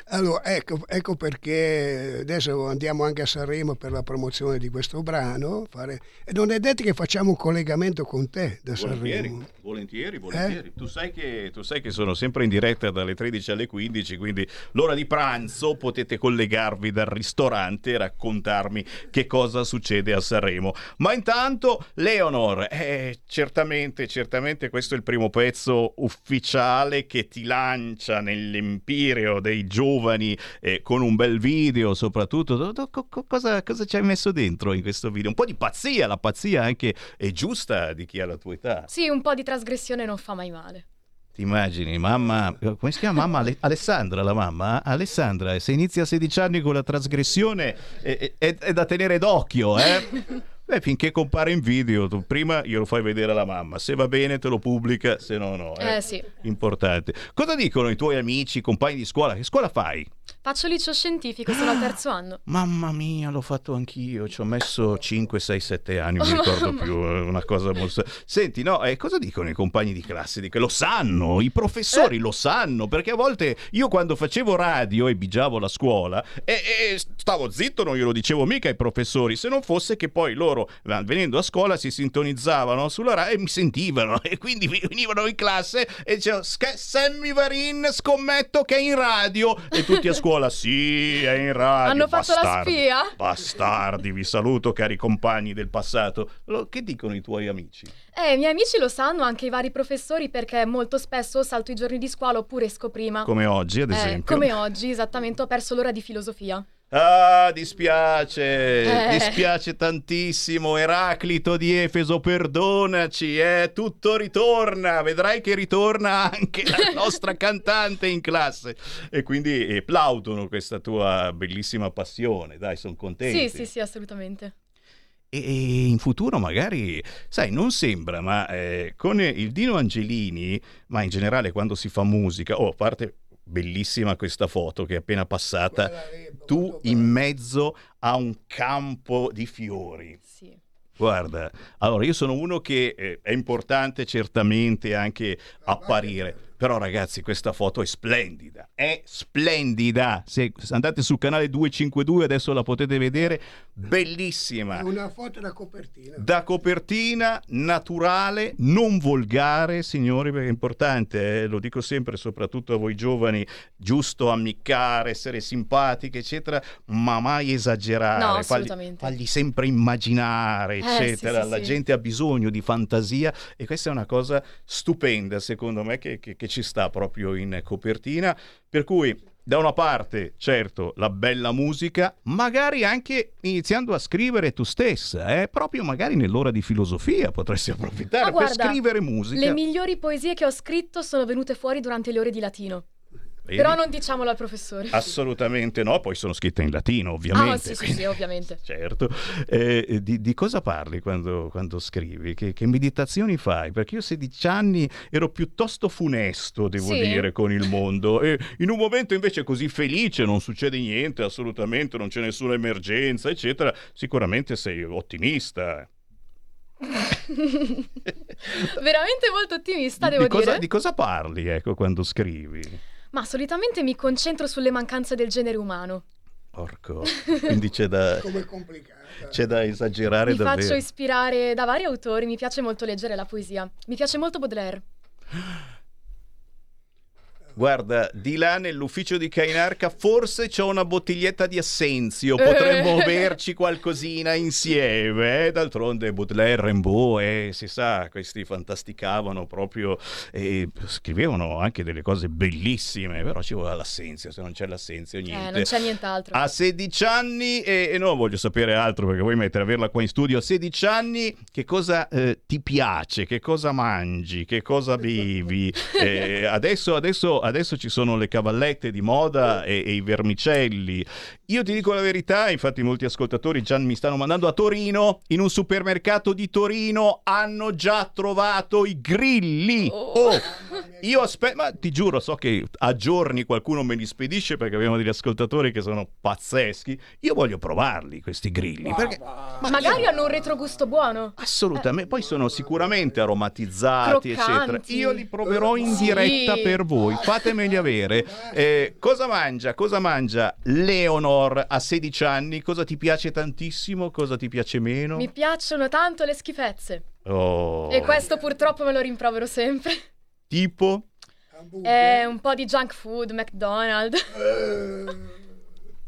Allora, ecco, ecco perché adesso andiamo anche a Sanremo per la promozione di questo brano. fare- E non è detto che facciamo un collegamento con te da Volentieri, Sanremo. volentieri, volentieri. Tu, sai che, tu sai che sono sempre in diretta dalle 13 alle 15, quindi l'ora di pranzo potete collegarvi dal ristorante e raccontarmi che cosa succede a Sanremo. Ma intanto, Leonor, eh, certamente, certamente questo è il primo pezzo ufficiale che ti lancia nell'empireo dei giovani eh, con un bel video, soprattutto. Cosa, cosa ci hai messo dentro in questo video? Un po' di pazzia, la pazzia anche è giusta di chi ha la tua età. Sì, un po' di trasgressione non fa mai male. Ti immagini, mamma, come si chiama mamma? Ale- Alessandra, la mamma? Alessandra, se inizia a 16 anni con la trasgressione è, è- è da tenere d'occhio, eh? Beh, finché compare in video, tu prima glielo fai vedere alla mamma, se va bene te lo pubblica, se no no. Eh sì. Importante. Cosa dicono i tuoi amici, compagni di scuola? Che scuola fai? Faccio liceo scientifico, sono al terzo anno. Mamma mia, l'ho fatto anch'io, ci ho messo 5, 6, 7 anni, non mi Oh, ricordo mamma. più, è una cosa molto... Senti, no, eh, cosa dicono i compagni di classe? Di che lo sanno, i Eh. professori lo sanno, perché a volte io quando facevo radio e bigiavo la scuola, e, e stavo zitto, non glielo dicevo mica ai professori, se non fosse che poi loro, eh, venendo a scuola, si sintonizzavano sulla radio e mi sentivano, e quindi venivano in classe e dicevano, "Sca- Sammy Varin, scommetto che è in radio, e tutti a scuola, sì, è in radio. Hanno fatto la bastardi. spia? Bastardi, vi saluto cari compagni del passato. Lo- Che dicono i tuoi amici? Eh, i miei amici lo sanno, anche i vari professori, perché molto spesso salto i giorni di scuola oppure esco prima. Come oggi, ad Eh, esempio. come oggi, esattamente, ho perso l'ora di filosofia. Ah, dispiace, Eh. dispiace tantissimo. Eraclito di Efeso, perdonaci, eh, tutto ritorna. Vedrai che ritorna anche la nostra cantante in classe. E quindi eh, plaudono questa tua bellissima passione. Dai, sono contenti. Sì, sì, sì, assolutamente. E in futuro magari, sai, non sembra, ma eh, con il Dino Angelini, ma in generale quando si fa musica, oh, a parte bellissima questa foto che è appena passata, tu in mezzo a un campo di fiori. Sì. Guarda, allora io sono uno che eh, è importante certamente anche apparire, però ragazzi questa foto è splendida, è splendida. Se andate sul canale 252 adesso la potete vedere, bellissima. È una foto da copertina. Da copertina naturale, non volgare, signori, perché è importante, eh, lo dico sempre, soprattutto a voi giovani, giusto ammiccare, essere simpatiche, eccetera, ma mai esagerare, No, assolutamente. fargli sempre immaginare, Eh, eccetera. sì, sì, La sì. gente ha bisogno di fantasia e questa è una cosa stupenda, secondo me, che, che- che ci sta proprio in copertina. Per cui, da una parte, certo, la bella musica, magari anche iniziando a scrivere tu stessa, eh? proprio magari nell'ora di filosofia potresti approfittare Ma per guarda, scrivere musica. Le migliori poesie che ho scritto sono venute fuori durante le ore di latino. Vedi? Però non diciamolo al professore. Assolutamente no, poi sono scritte in latino, ovviamente. Ah, sì, sì, quindi- sì, ovviamente. Certo. Eh, di, di cosa parli quando, quando scrivi? Che, che meditazioni fai? Perché io a 16 anni ero piuttosto funesto, devo Sì? dire, con il mondo. E in un momento invece così felice, non succede niente, assolutamente, non c'è nessuna emergenza, eccetera. Sicuramente sei ottimista. Veramente molto ottimista, devo di, cosa, dire. di cosa parli, ecco, quando scrivi? Ma solitamente mi concentro sulle mancanze del genere umano. Porco. Quindi c'è da, c'è da esagerare Mi davvero. faccio ispirare da vari autori, mi piace molto leggere la poesia. Mi piace molto Baudelaire. Guarda, di là nell'ufficio di Cainarca forse c'ho una bottiglietta di Assenzio, potremmo Eh. berci qualcosina insieme. eh? D'altronde Baudelaire, Rimbaud, eh, si sa, questi fantasticavano proprio e scrivevano anche delle cose bellissime, però ci vuole l'Assenzio, se non c'è l'Assenzio niente. Eh, non c'è nient'altro. A 16 anni, e, e non voglio sapere altro perché vuoi mettere averla qua in studio. A 16 anni, che cosa eh, ti piace? Che cosa mangi? Che cosa bevi? Eh, adesso, adesso, adesso ci sono le cavallette di moda e, e i vermicelli. Io ti dico la verità, infatti, molti ascoltatori già mi stanno mandando a Torino. In un supermercato di Torino hanno già trovato i grilli. Oh, io aspetto, ma ti giuro, so che a giorni qualcuno me li spedisce perché abbiamo degli ascoltatori che sono pazzeschi. Io voglio provarli questi grilli perché Magari hanno un retrogusto buono. assolutamente poi sono sicuramente aromatizzati, eccetera. Croccanti. Io li proverò in Sì. diretta per voi. Fatemeli avere. Eh, cosa mangia? Cosa mangia Leonor a 16 anni? Cosa ti piace tantissimo? Cosa ti piace meno? Mi piacciono tanto le schifezze. Oh. E questo purtroppo me lo rimprovero sempre. Tipo? È un po' di junk food, McDonald's.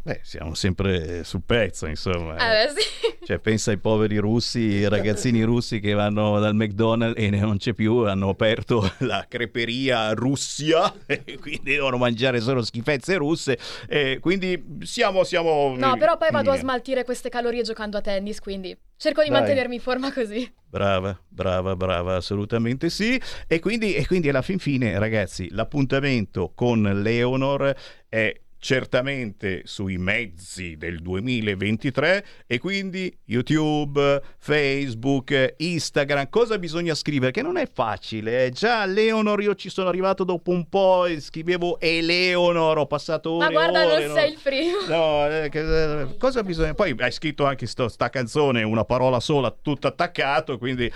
Beh, siamo sempre sul pezzo, insomma. Eh, sì. Cioè, pensa ai poveri russi, i ragazzini russi che vanno dal McDonald's e non c'è più, hanno aperto la creperia Russia quindi devono mangiare solo schifezze russe. E quindi siamo, siamo... No, però poi vado a smaltire queste calorie giocando a tennis, quindi cerco di Dai. mantenermi in forma così. Brava, brava, brava, assolutamente sì. E quindi, e quindi alla fin fine, ragazzi, l'appuntamento con Leonor è certamente sui mezzi del 2023 e quindi YouTube, Facebook, Instagram, cosa bisogna scrivere? Che non è facile, eh. già Leonor io ci sono arrivato dopo un po' e scrivevo Eleonor, ho passato ore Ma guarda, ore, non sei il primo. No, eh, che- eh, cosa bisogna... Poi hai scritto anche sto- sta canzone, una parola sola, tutto attaccato, quindi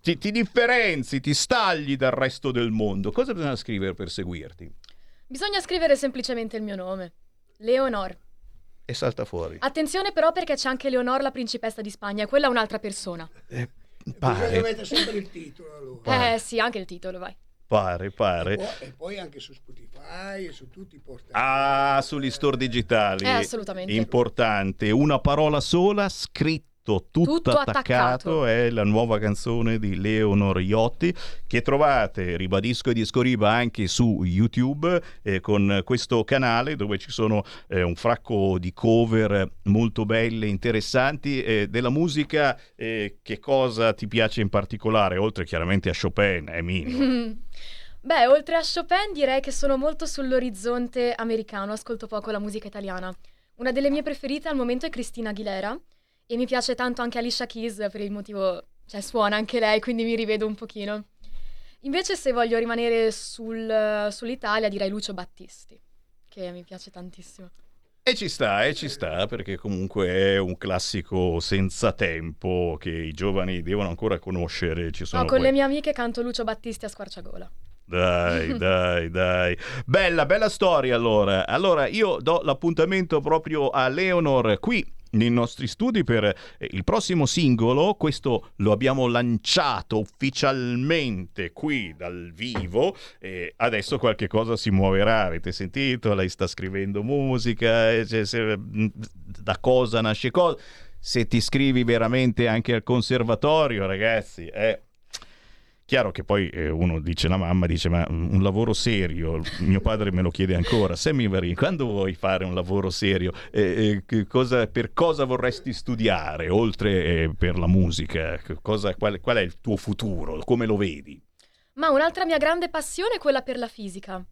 ti, ti differenzi, ti stagli dal resto del mondo. Cosa bisogna scrivere per seguirti? Bisogna scrivere semplicemente il mio nome. Leonor. E salta fuori. Attenzione però perché c'è anche Leonor, la principessa di Spagna, e quella è un'altra persona. Bisogna Pare, mettere sempre il titolo allora. Eh sì, anche il titolo, vai. pare, pare. Poi- e poi anche su Spotify e su tutti i portali. Ah, sugli store digitali. Eh, assolutamente. Importante. Una parola sola, scritto tutto, Tutto attaccato, attaccato. è la nuova canzone di Leonor Iotti che trovate, ribadisco e disco riba anche su YouTube eh, con questo canale dove ci sono eh, un fracco di cover molto belle, interessanti eh, della musica. eh, che cosa ti piace in particolare? Oltre chiaramente a Chopin, è minimo. Beh, oltre a Chopin direi che sono molto sull'orizzonte americano, ascolto poco la musica italiana. Una delle mie preferite al momento è Cristina Aguilera e mi piace tanto anche Alicia Keys per il motivo, cioè suona anche lei, quindi mi rivedo un pochino. Invece se voglio rimanere sul- sull'Italia direi Lucio Battisti, che mi piace tantissimo. E ci sta, e ci sta, perché comunque è un classico senza tempo che i giovani devono ancora conoscere. Ci sono No, con quei- le mie amiche canto Lucio Battisti a squarciagola. Dai, dai, dai. Bella, bella storia allora. Allora, io do l'appuntamento proprio a Leonor qui nei nostri studi per eh, il prossimo singolo. Questo lo abbiamo lanciato ufficialmente qui dal vivo. E adesso qualche cosa si muoverà. Avete sentito? Lei sta scrivendo musica. eh, cioè, se- da cosa nasce cosa. Se ti iscrivi veramente anche al conservatorio, ragazzi, è Chiaro che poi eh, uno dice, la mamma dice, ma mm, un lavoro serio, mio padre me lo chiede ancora, Sammy Varin, quando vuoi fare un lavoro serio? Eh, eh, cosa- per cosa vorresti studiare, oltre eh, per la musica? Cosa, qual, qual è il tuo futuro? Come lo vedi? Ma un'altra mia grande passione è quella per la fisica.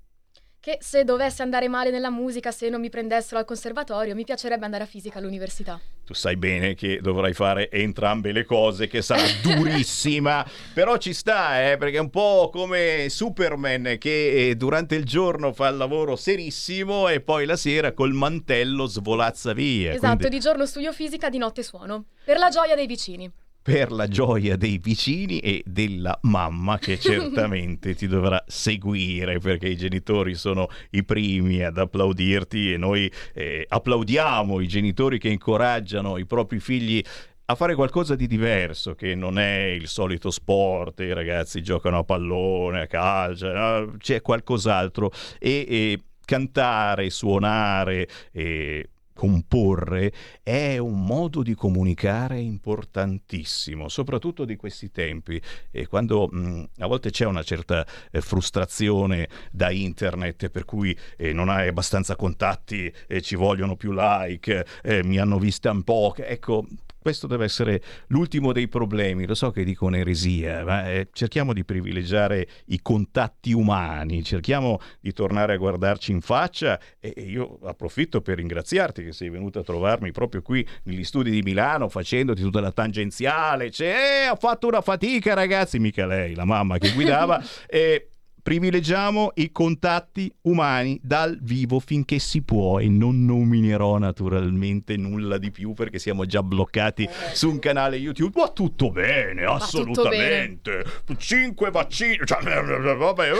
Che se dovesse andare male nella musica, se non mi prendessero al conservatorio, mi piacerebbe andare a fisica all'università. Tu sai bene che dovrai fare entrambe le cose, che sarà durissima, però ci sta, eh, perché è un po' come Superman che eh, durante il giorno fa il lavoro serissimo e poi la sera col mantello svolazza via. esatto, Quindi- di giorno studio fisica, di notte suono. Per la gioia dei vicini. Per la gioia dei vicini e della mamma che certamente ti dovrà seguire perché i genitori sono i primi ad applaudirti e noi eh, applaudiamo i genitori che incoraggiano i propri figli a fare qualcosa di diverso che non è il solito sport, i ragazzi giocano a pallone, a calcio, no? c'è qualcos'altro e, e cantare, suonare e comporre è un modo di comunicare importantissimo, soprattutto di questi tempi, e quando mh, a volte c'è una certa eh, frustrazione da internet per cui eh, non hai abbastanza contatti, eh, ci vogliono più like, eh, mi hanno vista un po', ecco, questo deve essere l'ultimo dei problemi, lo so che dico un'eresia, ma eh, cerchiamo di privilegiare i contatti umani, cerchiamo di tornare a guardarci in faccia e, e io approfitto per ringraziarti che sei venuto a trovarmi proprio qui negli studi di Milano facendoti tutta la tangenziale, cioè, eh, ho fatto una fatica ragazzi, mica lei, la mamma che guidava, e privilegiamo i contatti umani dal vivo finché si può e non nominerò naturalmente nulla di più perché siamo già bloccati su un canale YouTube. Ma tutto bene, assolutamente. Cinque vaccini, cioè, vabbè,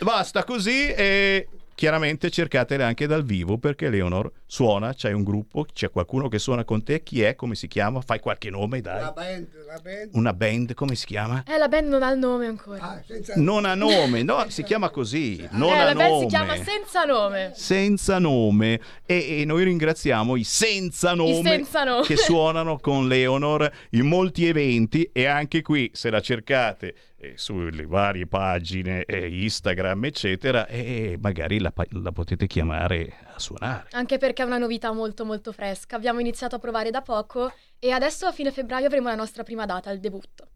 basta così e chiaramente cercatele anche dal vivo perché Leonor suona, c'è un gruppo, c'è qualcuno che suona con te, chi è, come si chiama? Fai qualche nome, dai. La band, la band. Una band, come si chiama? Eh, la band non ha il nome ancora. Ah, senza- Non ha nome, no, si chiama così, non eh, ha la band nome. si chiama Senza Nome. senza nome e, e noi ringraziamo i senza nome, senza nome. che suonano con Leonor in molti eventi e anche qui se la cercate eh, sulle varie pagine eh, Instagram eccetera e magari la, la potete chiamare a suonare. Anche perché è una novità molto molto fresca. Abbiamo iniziato a provare da poco e adesso a fine febbraio avremo la nostra prima data, il debutto.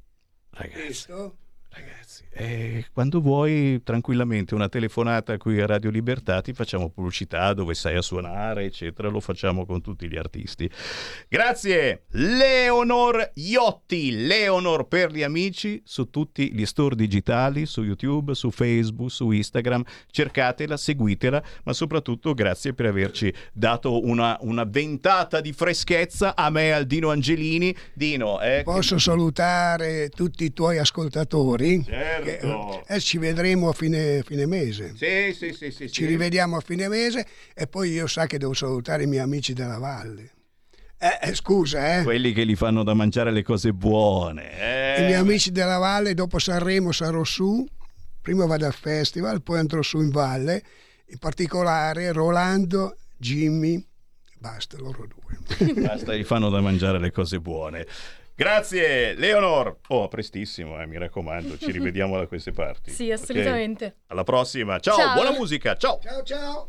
Ragazzi, Visto? Ragazzi, eh, quando vuoi tranquillamente una telefonata qui a Radio Libertà ti facciamo pubblicità dove sai a suonare, eccetera, lo facciamo con tutti gli artisti. Grazie Leonor Iotti, Leonor per gli amici su tutti gli store digitali, su YouTube, su Facebook, su Instagram, cercatela, seguitela, ma soprattutto grazie per averci dato una, una ventata di freschezza a me e al Dino Angelini. Dino, eh, Posso salutare tutti i tuoi ascoltatori? Certo. E ci vedremo a fine, fine mese. Sì, sì, sì, sì, Ci sì. rivediamo a fine mese e poi io sa che devo salutare i miei amici della valle. Eh, eh, scusa, eh. Quelli che gli fanno da mangiare le cose buone. eh. I miei amici della valle, dopo Sanremo sarò su, prima vado al festival, poi andrò su in valle, in particolare Rolando, Jimmy, basta loro due. Basta, gli fanno da mangiare le cose buone. Grazie, Leonor. Oh, a prestissimo, eh, mi raccomando. Ci rivediamo da queste parti. Sì, assolutamente. Alla prossima. Ciao, Ciao. buona musica. Ciao. Ciao ciao.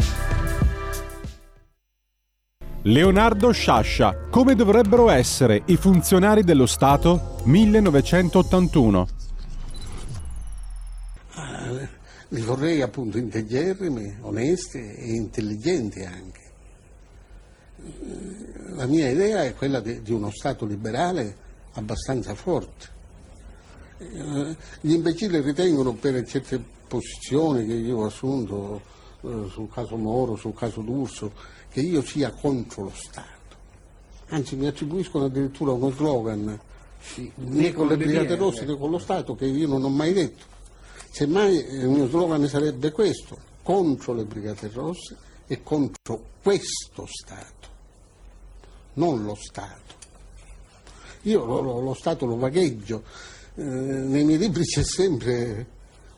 Leonardo Sciascia. Come dovrebbero essere i funzionari dello Stato? 1981. Eh, Li vorrei appunto integerrimi, onesti e intelligenti anche. Eh, La mia idea è quella di, uno Stato liberale abbastanza forte. Eh, Gli imbecilli ritengono per certe posizioni che io ho assunto sul caso Moro, sul caso D'Urso, che io sia contro lo Stato. Anzi, mi attribuiscono addirittura uno slogan, né con le Brigate Rosse né con lo Stato, che io non ho mai detto. Semmai eh, il mio slogan sarebbe questo, contro le Brigate Rosse e contro questo Stato, non lo Stato. Io lo, lo- lo Stato lo vagheggio, Eh, nei miei libri c'è sempre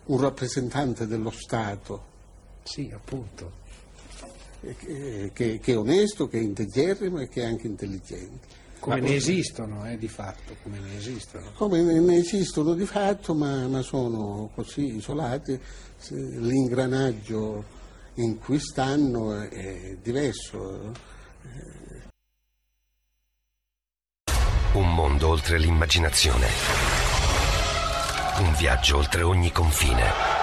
un rappresentante dello Stato. Sì, appunto. Che, che- che è onesto, che è integerrimo e che è anche intelligente. Come Ma- ne esistono, eh, di fatto, come ne esistono. come ne ne esistono di fatto, ma, ma sono così isolati, l'ingranaggio in cui stanno è, è diverso. Un mondo oltre l'immaginazione. Un viaggio oltre ogni confine.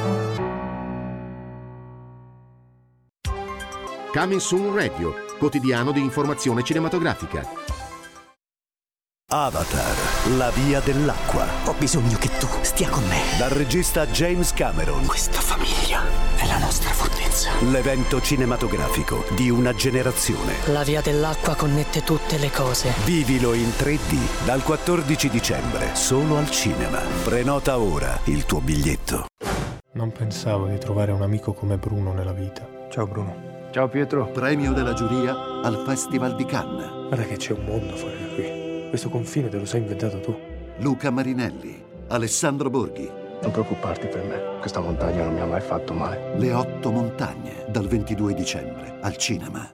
Coming Soon Radio, quotidiano di informazione cinematografica. Avatar, la via dell'acqua. Ho bisogno che tu stia con me. Dal regista James Cameron. Questa famiglia è la nostra fortezza. L'evento cinematografico di una generazione. La via dell'acqua connette tutte le cose. Vivilo in 3D dal 14 dicembre, solo al cinema. Prenota ora il tuo biglietto. Non pensavo di trovare un amico come Bruno nella vita. Ciao Bruno. Ciao Pietro. Premio della giuria al Festival di Cannes. Guarda che c'è un mondo fuori da qui. Questo confine te lo sei inventato tu. Luca Marinelli, Alessandro Borghi. Non preoccuparti per me. Questa montagna non mi ha mai fatto male. Le otto montagne, dal 22 dicembre, al cinema.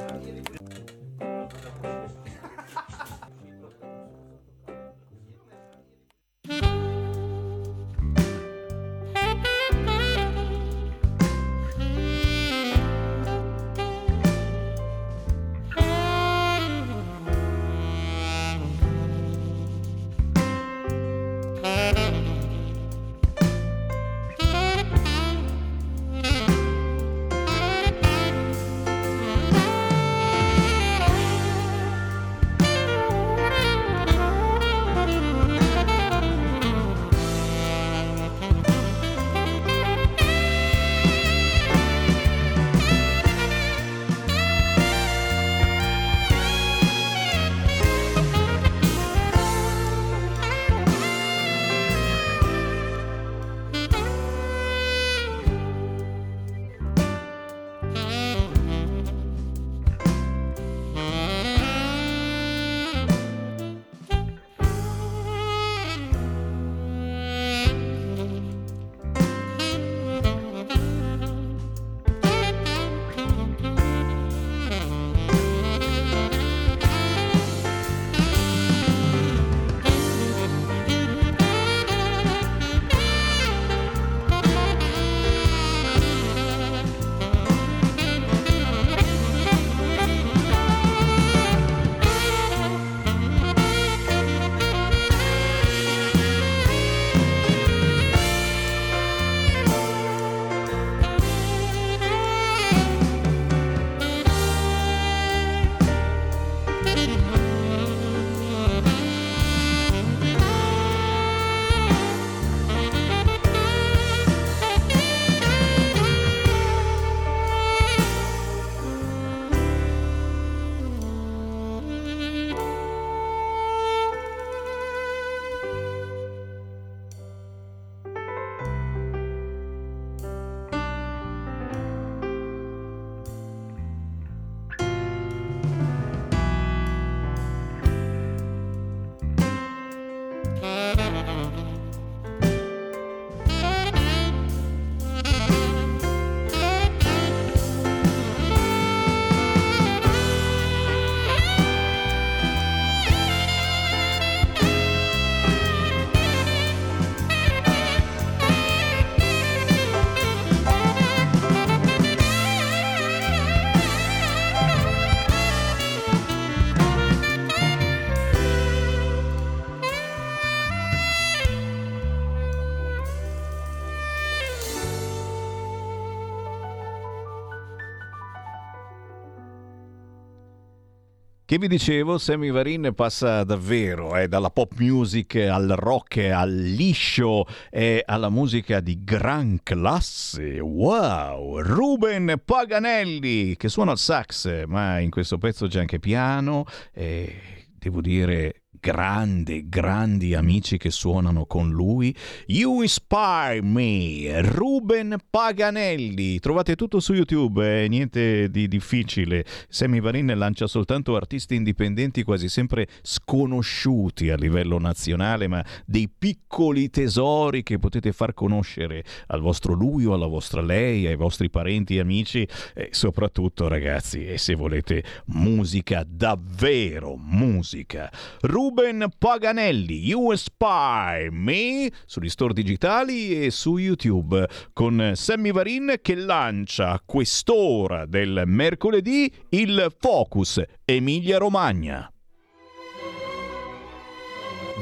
Che vi dicevo, Sammy Varin passa davvero eh, dalla pop music al rock, al liscio e alla musica di gran classe. Wow! Ruben Paganelli che suona il sax, ma in questo pezzo c'è anche piano e devo dire grandi, grandi amici che suonano con lui. You Inspire Me, Ruben Paganelli. Trovate tutto su YouTube, eh, niente di difficile. Sammy Varin lancia soltanto artisti indipendenti quasi sempre sconosciuti a livello nazionale, ma dei piccoli tesori che potete far conoscere al vostro lui o alla vostra lei, ai vostri parenti e amici e soprattutto ragazzi, e se volete musica davvero musica. Ruben Paganelli, You Inspire Me, sugli store digitali e su YouTube, con Sammy Varin che lancia quest'ora del mercoledì il Focus Emilia Romagna.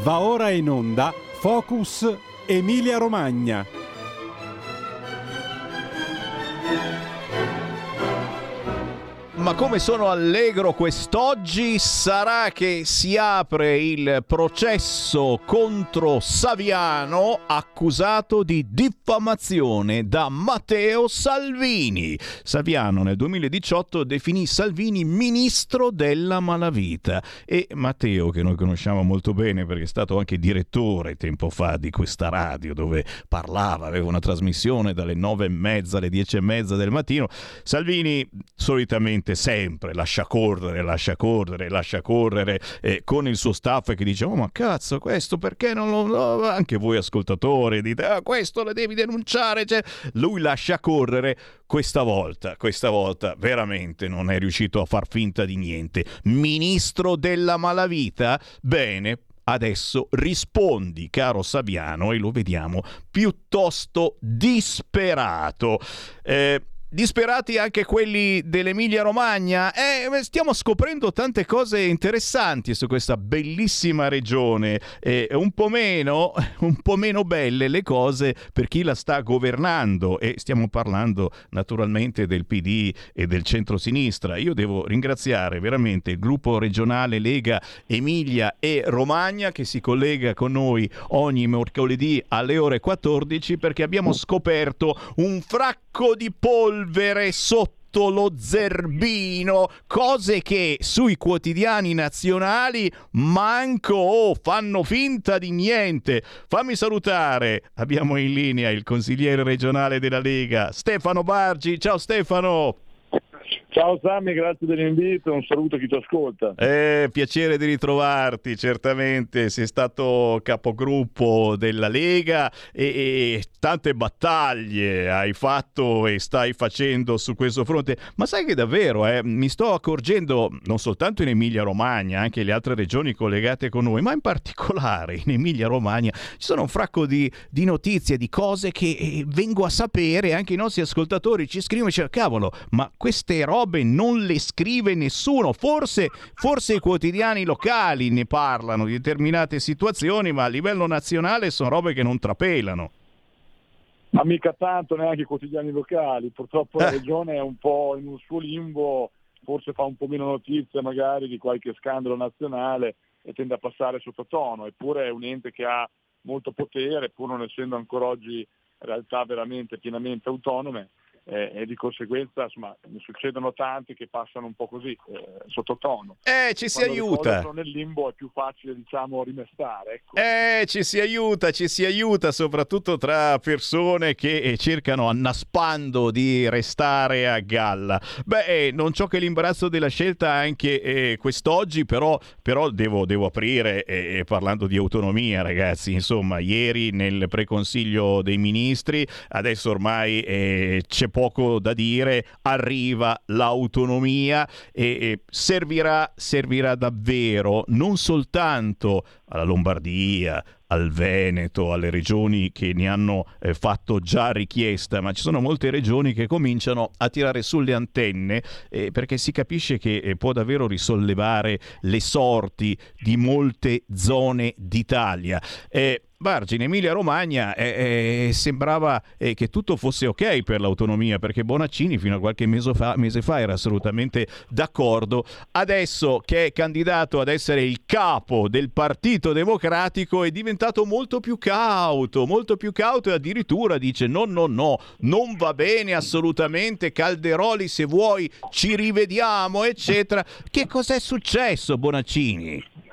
Va ora in onda Focus Emilia Romagna. Ma come sono allegro quest'oggi sarà che si apre il processo contro Saviano accusato di diffamazione da Matteo Salvini. Saviano nel 2018 definì Salvini ministro della malavita e Matteo che noi conosciamo molto bene perché è stato anche direttore tempo fa di questa radio dove parlava, aveva una trasmissione dalle nove e mezza alle dieci e mezza del mattino. Salvini solitamente sempre lascia correre, lascia correre, lascia correre eh, con il suo staff che dice oh ma cazzo questo perché non lo... no?" anche voi ascoltatori dite ah, questo lo devi denunciare, cioè, lui lascia correre questa volta, questa volta veramente non è riuscito a far finta di niente. Ministro della malavita? Bene, adesso rispondi, caro Saviano, e lo vediamo piuttosto disperato. Eh, Disperati anche quelli dell'Emilia Romagna? Eh, stiamo scoprendo tante cose interessanti su questa bellissima regione. Eh, un, po meno, un po' meno belle le cose per chi la sta governando. E stiamo parlando naturalmente del PD e del centro-sinistra. Io devo ringraziare veramente il gruppo regionale Lega Emilia e Romagna che si collega con noi ogni mercoledì alle ore 14 perché abbiamo scoperto un fracco di polvere sotto lo zerbino, cose che sui quotidiani nazionali manco oh, fanno finta di niente. Fammi salutare, abbiamo in linea il consigliere regionale della Lega, Stefano Bargi. Ciao Stefano. Ciao Sammy, grazie dell'invito, un saluto a chi ti ascolta. Eh, piacere di ritrovarti, certamente sei stato capogruppo della Lega e, e tante battaglie hai fatto e stai facendo su questo fronte, ma sai che davvero eh, mi sto accorgendo non soltanto in Emilia Romagna, anche le altre regioni collegate con noi, ma in particolare in Emilia Romagna ci sono un fracco di, di notizie, di cose che eh, vengo a sapere, anche i nostri ascoltatori ci scrivono e dicono cavolo, ma queste robe non le scrive nessuno. Forse, forse i quotidiani locali ne parlano di determinate situazioni, ma a livello nazionale sono robe che non trapelano. Ma mica tanto neanche i quotidiani locali, purtroppo Eh. la regione è un po' in un suo limbo, forse fa un po' meno notizia magari di qualche scandalo nazionale e tende a passare sottotono, eppure è un ente che ha molto potere, pur non essendo ancora oggi realtà veramente pienamente autonome eh, e di conseguenza insomma, ne succedono tanti che passano un po' così, eh, sottotono. Eh, ci si Quando aiuta. sono nel limbo è più facile diciamo rimestare. Ecco. Eh, ci si aiuta, ci si aiuta soprattutto tra persone che eh, cercano annaspando di restare a galla. Beh, eh, non ciò che l'imbarazzo della scelta anche eh, quest'oggi, però, però devo, devo aprire eh, parlando di autonomia, ragazzi. Insomma, ieri nel preconsiglio dei ministri, adesso ormai c'è poco da dire, arriva l'autonomia e, e servirà, servirà davvero non soltanto alla Lombardia, al Veneto, alle regioni che ne hanno eh, fatto già richiesta, ma ci sono molte regioni che cominciano a tirare sulle antenne eh, perché si capisce che eh, può davvero risollevare le sorti di molte zone d'Italia. Eh, Bargi, Emilia Romagna eh, eh, sembrava eh, che tutto fosse ok per l'autonomia perché Bonaccini fino a qualche mese fa, mese fa era assolutamente d'accordo. Adesso che è candidato ad essere il capo del Partito Democratico è diventato molto più cauto, molto più cauto e addirittura dice no, no, no, non va bene assolutamente Calderoli se vuoi ci rivediamo, eccetera. Che cos'è successo Bonaccini?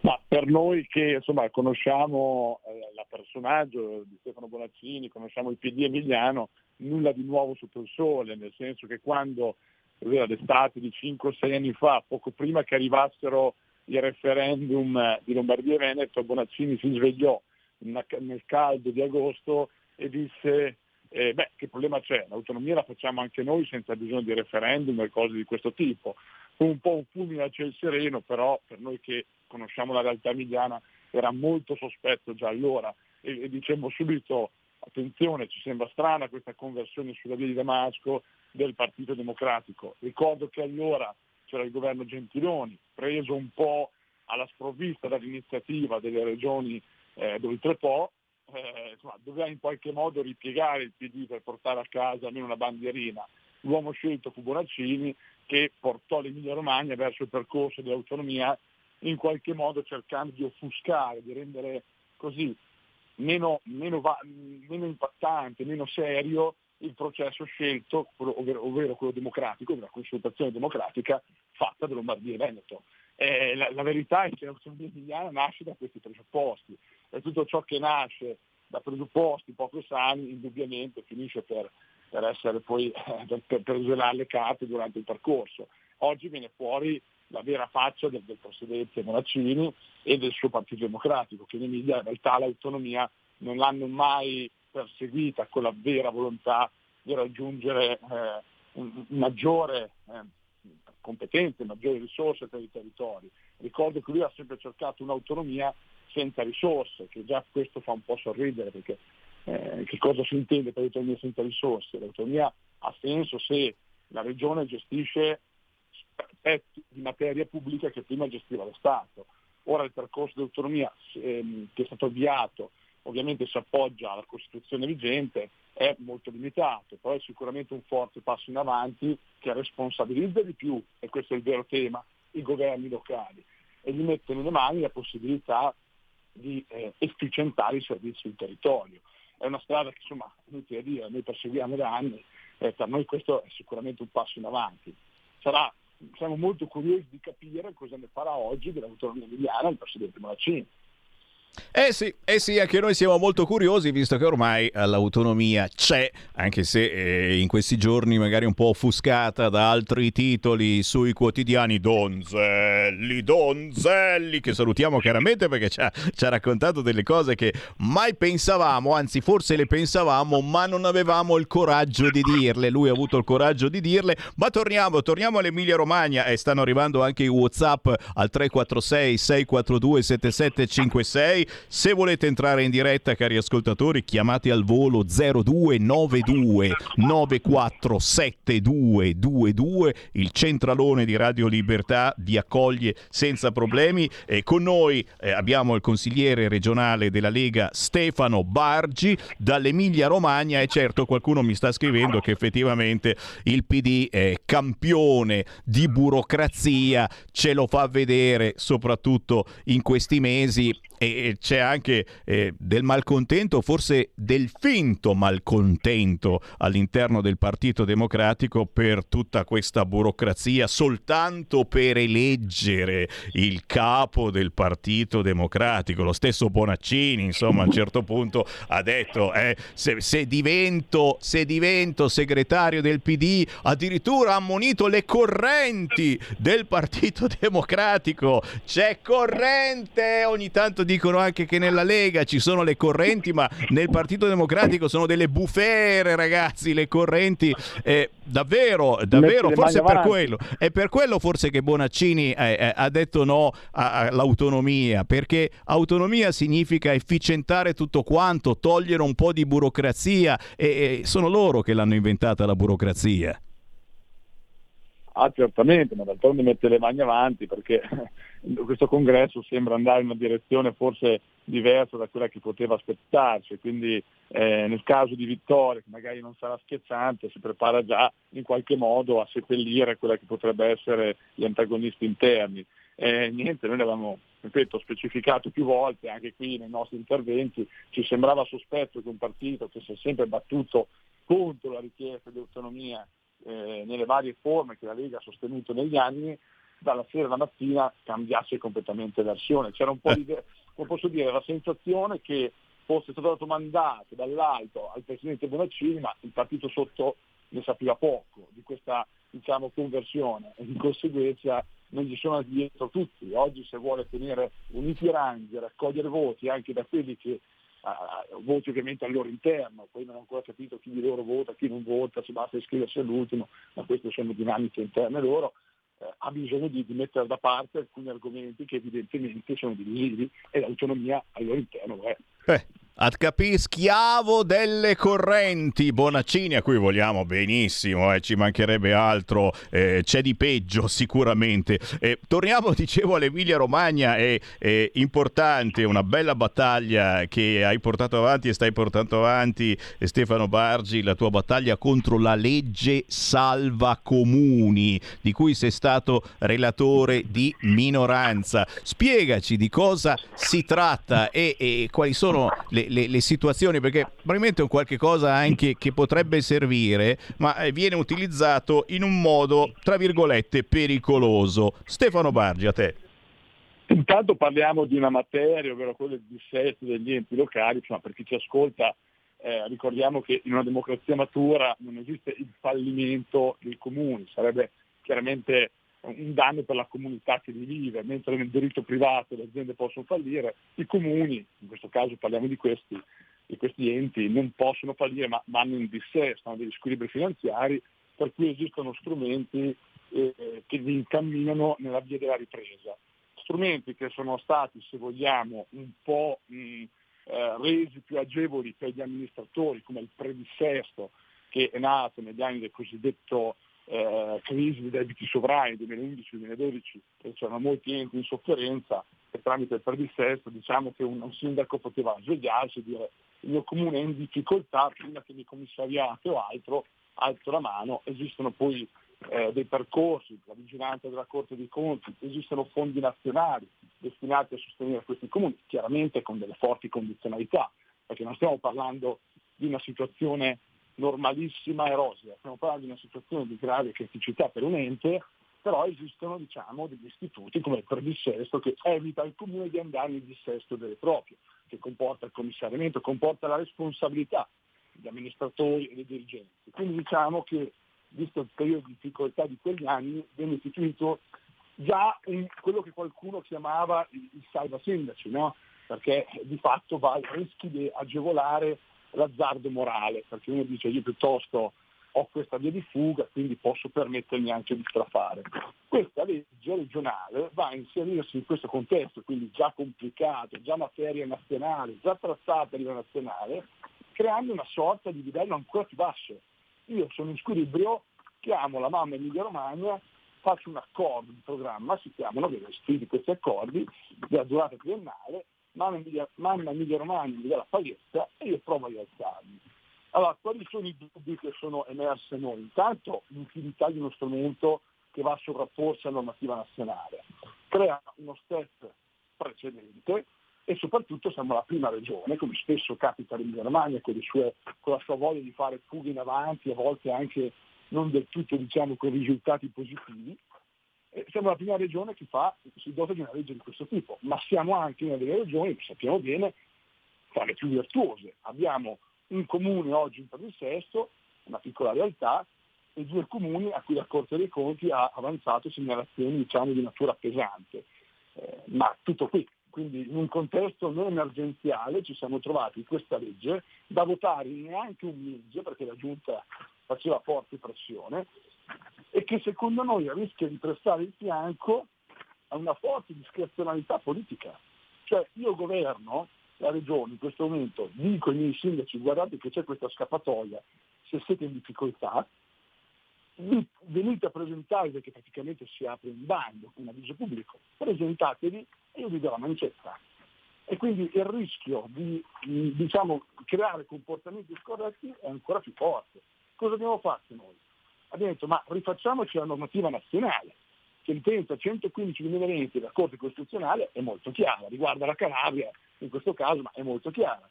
Ma per noi che insomma, conosciamo eh, il personaggio di Stefano Bonaccini, conosciamo il PD emiliano, nulla di nuovo sotto il sole, nel senso che quando l'estate di 5-6 anni fa, poco prima che arrivassero i referendum eh, di Lombardia e Veneto, Bonaccini si svegliò nel caldo di agosto e disse eh, beh, che problema c'è? L'autonomia la facciamo anche noi senza bisogno di referendum e cose di questo tipo. Fu un po' un fulmine a ciel sereno, però per noi che conosciamo la realtà emiliana era molto sospetto già allora e, e dicemmo subito attenzione, ci sembra strana questa conversione sulla via di Damasco del Partito Democratico. Ricordo che allora c'era il governo Gentiloni, preso un po' alla sprovvista dall'iniziativa delle regioni eh, d'Oltrepo, eh, insomma, doveva in qualche modo ripiegare il PD per portare a casa almeno una bandierina. L'uomo scelto fu Bonaccini che portò l'Emilia Romagna verso il percorso dell'autonomia in qualche modo cercando di offuscare, di rendere così meno, meno, va- meno impattante, meno serio il processo scelto, ovvero, ovvero quello democratico, della consultazione democratica fatta da Lombardia e Veneto. Eh, la, la verità è che l'autonomia emiliana nasce da questi presupposti e tutto ciò che nasce da presupposti poco sani indubbiamente finisce per per essere poi eh, per, per usare le carte durante il percorso. Oggi viene fuori la vera faccia del, del presidente Monaccini e del suo Partito Democratico, che in Emilia in realtà l'autonomia non l'hanno mai perseguita con la vera volontà di raggiungere eh, un, maggiore eh, competenze, maggiori risorse per i territori. Ricordo che lui ha sempre cercato un'autonomia senza risorse, che già questo fa un po' sorridere perché eh, che cosa si intende per autonomia senza risorse? L'autonomia ha senso se la regione gestisce aspetti di materia pubblica che prima gestiva lo Stato. Ora il percorso di autonomia ehm, che è stato avviato ovviamente si appoggia alla Costituzione vigente, è molto limitato, però è sicuramente un forte passo in avanti che responsabilizza di più, e questo è il vero tema, i governi locali e gli mette nelle mani la possibilità di eh, efficientare i servizi in territorio. È una strada che insomma, inutile dire, noi perseguiamo da anni, e per noi questo è sicuramente un passo in avanti. Sarà, siamo molto curiosi di capire cosa ne farà oggi dell'autonomia emiliana il Presidente Monaccini. Eh sì, eh sì, anche noi siamo molto curiosi visto che ormai eh, l'autonomia c'è, anche se eh, in questi giorni magari un po' offuscata da altri titoli sui quotidiani Donzelli, Donzelli, che salutiamo chiaramente perché ci ha, ci ha raccontato delle cose che mai pensavamo, anzi forse le pensavamo ma non avevamo il coraggio di dirle, lui ha avuto il coraggio di dirle, ma torniamo, torniamo all'Emilia Romagna e stanno arrivando anche i Whatsapp al 346 642 7756 se volete entrare in diretta, cari ascoltatori, chiamate al volo 0292 947222. Il centralone di Radio Libertà vi accoglie senza problemi. E con noi eh, abbiamo il consigliere regionale della Lega Stefano Bargi dall'Emilia Romagna e certo qualcuno mi sta scrivendo che effettivamente il PD è campione di burocrazia, ce lo fa vedere soprattutto in questi mesi e c'è anche eh, del malcontento, forse del finto malcontento all'interno del Partito Democratico per tutta questa burocrazia, soltanto per eleggere il capo del Partito Democratico. Lo stesso Bonaccini, insomma, a un certo punto ha detto, eh, se, se, divento, se divento segretario del PD, addirittura ha ammonito le correnti del Partito Democratico. C'è corrente, ogni tanto dicono anche che nella Lega ci sono le correnti, ma nel Partito Democratico sono delle bufere, ragazzi, le correnti. Eh, davvero, davvero, forse per quello. È per quello forse che Bonaccini eh, eh, ha detto no all'autonomia, perché autonomia significa efficientare tutto quanto, togliere un po' di burocrazia e, e sono loro che l'hanno inventata la burocrazia. Ah, certamente, ma d'altronde mette le mani avanti perché questo congresso sembra andare in una direzione forse diversa da quella che poteva aspettarci, quindi eh, nel caso di vittoria, che magari non sarà schiacciante, si prepara già in qualche modo a seppellire quella che potrebbe essere gli antagonisti interni. Eh, niente, noi l'avevamo ripeto, specificato più volte anche qui nei nostri interventi, ci sembrava sospetto che un partito che si è sempre battuto contro la richiesta di autonomia eh, nelle varie forme che la Lega ha sostenuto negli anni, dalla sera alla mattina cambiasse completamente versione. C'era un po' di, come posso dire, la sensazione che fosse stato dato mandato dall'alto al Presidente Bonaccini, ma il partito sotto ne sapeva poco di questa diciamo, conversione e di conseguenza non gli sono dietro tutti. Oggi se vuole tenere uniti i ranghi, raccogliere voti anche da quelli che uh, voti ovviamente al loro interno, poi non ho ancora capito chi di loro vota, chi non vota, se basta iscriversi all'ultimo, ma queste sono dinamiche interne loro, eh, ha bisogno di, di, mettere da parte alcuni argomenti che evidentemente sono divisivi e l'autonomia al loro interno è. Eh. HP schiavo delle correnti. Bonaccini a cui vogliamo benissimo eh, ci mancherebbe altro eh, c'è di peggio sicuramente. Eh, torniamo dicevo all'Emilia Romagna è, è, importante una bella battaglia che hai portato avanti e stai portando avanti Stefano Bargi la tua battaglia contro la legge salva comuni di cui sei stato relatore di minoranza. Spiegaci di cosa si tratta e, e quali sono le le, le, situazioni, perché probabilmente è un qualche cosa anche che potrebbe servire, ma eh, viene utilizzato in un modo, tra virgolette, pericoloso. Stefano Bargi, a te. Intanto parliamo di una materia, ovvero quella del dissesto degli enti locali, insomma, per chi ci ascolta eh, ricordiamo che in una democrazia matura non esiste il fallimento dei comuni, sarebbe chiaramente un danno per la comunità che vi vive, mentre nel diritto privato le aziende possono fallire, i comuni, in questo caso parliamo di questi, di questi enti, non possono fallire ma vanno in dissesto, hanno degli squilibri finanziari, per cui esistono strumenti eh, che vi incamminano nella via della ripresa. Strumenti che sono stati, se vogliamo, un po' mh, eh, resi più agevoli per gli amministratori, come il predissesto che è nato negli anni del cosiddetto eh, crisi di debiti sovrani 2011-2012, c'erano molti enti in sofferenza e tramite il predissesto diciamo che un, un sindaco poteva svegliarsi e dire il mio comune è in difficoltà prima che mi commissariate o altro, alzo la mano, esistono poi eh, dei percorsi, la vigilanza della Corte dei Conti, esistono fondi nazionali destinati a sostenere questi comuni, chiaramente con delle forti condizionalità, perché non stiamo parlando di una situazione normalissima e rosea, stiamo parlando di una situazione di grave criticità per un ente, però esistono diciamo, degli istituti come il predissesto che evita al comune di andare nel dissesto delle proprie, che comporta il commissariamento, comporta la responsabilità degli amministratori e dei dirigenti. Quindi diciamo che visto il periodo di difficoltà di quegli anni, venne istituito già quello che qualcuno chiamava il, il salva sindaci, no? perché di fatto va al rischio di agevolare l'azzardo morale, perché uno dice io piuttosto ho questa via di fuga, quindi posso permettermi anche di strafare. Questa legge regionale va a inserirsi in questo contesto, quindi già complicato, già materia nazionale, già trattata a livello nazionale, creando una sorta di livello ancora più basso. Io sono in squilibrio, chiamo la mamma Emilia Romagna, faccio un accordo di programma, si chiamano, viene scritti questi accordi, della durata triennale, mamma Emilia, mamma Emilia Romagna mi dà la paghetta e io provo a rialzarmi. Allora, quali sono i dubbi che sono emersi noi? Intanto l'utilità di uno strumento che va a sovrapporsi alla normativa nazionale, crea uno step precedente e soprattutto siamo la prima regione, come spesso capita in Germania, con, sue, con, la sua voglia di fare fughe in avanti, a volte anche non del tutto diciamo, con risultati positivi. E siamo la prima regione che fa, si dota di una legge di questo tipo, ma siamo anche una delle regioni, sappiamo bene, tra le più virtuose. Abbiamo un comune oggi in palinsesto, una piccola realtà, e due comuni a cui la Corte dei Conti ha avanzato segnalazioni diciamo, di natura pesante. Eh, ma tutto qui, quindi in un contesto non emergenziale ci siamo trovati questa legge da votare neanche un mese, perché la Giunta faceva forte pressione, e che secondo noi rischia di prestare il fianco a una forte discrezionalità politica. Cioè io governo la regione in questo momento, dico ai miei sindaci guardate che c'è questa scappatoia, se siete in difficoltà, venite a presentarvi perché praticamente si apre un bando, un avviso pubblico, presentatevi e io vi do la mancetta. E quindi il rischio di diciamo, creare comportamenti scorretti è ancora più forte. Cosa abbiamo fatto noi? Abbiamo detto ma rifacciamoci la normativa nazionale. Sentenza 115.020 della Corte Costituzionale è molto chiara, riguarda la Calabria in questo caso, ma è molto chiara.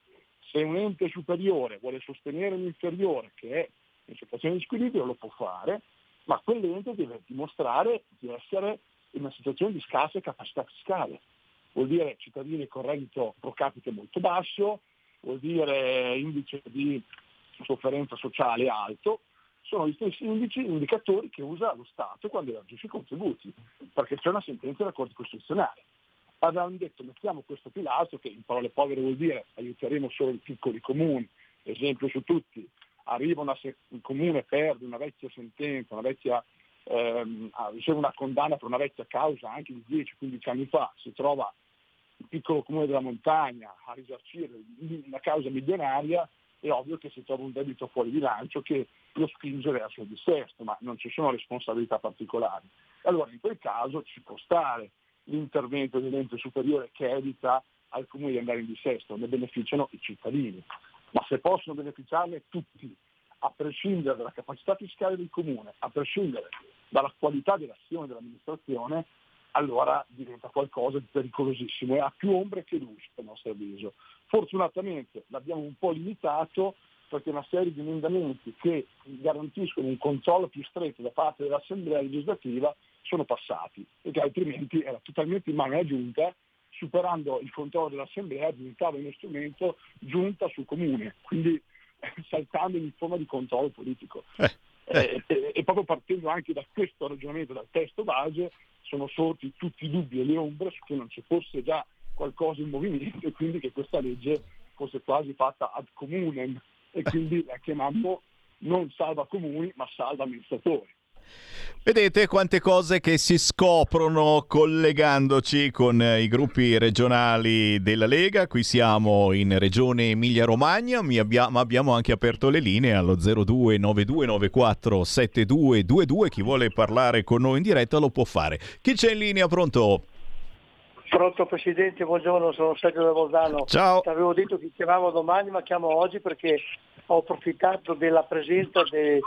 Se un ente superiore vuole sostenere un inferiore che è in situazione di squilibrio lo può fare, ma quell'ente deve dimostrare di essere in una situazione di scarsa capacità fiscale. Vuol dire cittadini con reddito pro capite molto basso, vuol dire indice di sofferenza sociale alto, sono gli stessi indici, indicatori che usa lo Stato quando elargisce i contributi, perché c'è una sentenza della Corte Costituzionale. Avevamo detto mettiamo questo pilastro che in parole povere vuol dire aiuteremo solo i piccoli comuni, esempio su tutti, arriva una, un comune perde una vecchia sentenza, una vecchia, ehm, riceve una condanna per una vecchia causa anche di 10-15 anni fa, si trova il piccolo comune della montagna a risarcire una causa milionaria, è ovvio che si trova un debito fuori bilancio che lo spinge verso il dissesto, ma non ci sono responsabilità particolari. Allora in quel caso ci può stare l'intervento dell'ente superiore che evita al comune di andare in dissesto, ne beneficiano i cittadini ma se possono beneficiarne tutti, a prescindere dalla capacità fiscale del comune, a prescindere dalla qualità dell'azione dell'amministrazione, allora diventa qualcosa di pericolosissimo e ha più ombre che luce a nostro avviso. Fortunatamente l'abbiamo un po' limitato perché una serie di emendamenti che garantiscono un controllo più stretto da parte dell'Assemblea legislativa sono passati, perché altrimenti era totalmente in mano alla Giunta superando il controllo dell'Assemblea diventava uno strumento giunta sul comune. Quindi saltando in forma di controllo politico. Eh, e, e proprio partendo anche da questo ragionamento, dal testo base, sono sorti tutti i dubbi e le ombre su che non ci fosse già qualcosa in movimento e quindi che questa legge fosse quasi fatta ad comunem e quindi la chiamammo non salva comuni ma salva amministratori. Vedete quante cose che si scoprono collegandoci con i gruppi regionali della Lega. Qui siamo in regione Emilia-Romagna, ma abbiamo anche aperto le linee allo 0292947222. Chi vuole parlare con noi in diretta lo può fare. Chi c'è in linea? Pronto? Pronto Presidente, buongiorno, sono Sergio da Bolzano. Ciao. Ti avevo detto che chiamavo domani, ma chiamo oggi perché ho approfittato della presenza di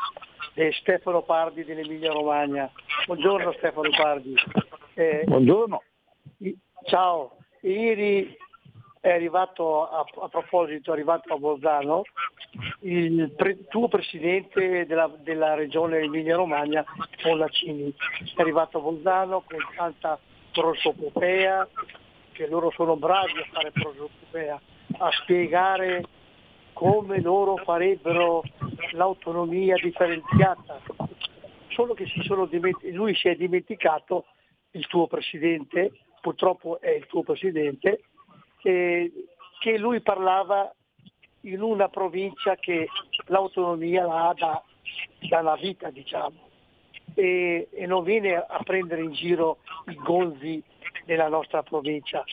Stefano Pardi dell'Emilia Romagna. Buongiorno Stefano Pardi. Eh, Buongiorno. Ciao, ieri è arrivato, a, a proposito, è arrivato a Bolzano il pre- tuo presidente della, della regione Emilia Romagna, Pollacini. È arrivato a Bolzano con tanta prosopopea, che loro sono bravi a fare prosopopea, a spiegare come loro farebbero l'autonomia differenziata. Solo che si sono dimenti- lui si è dimenticato, il tuo presidente, purtroppo è il tuo presidente, eh, che lui parlava in una provincia che l'autonomia la ha da, dalla vita, diciamo, e, e non viene a prendere in giro i gonzi della nostra provincia.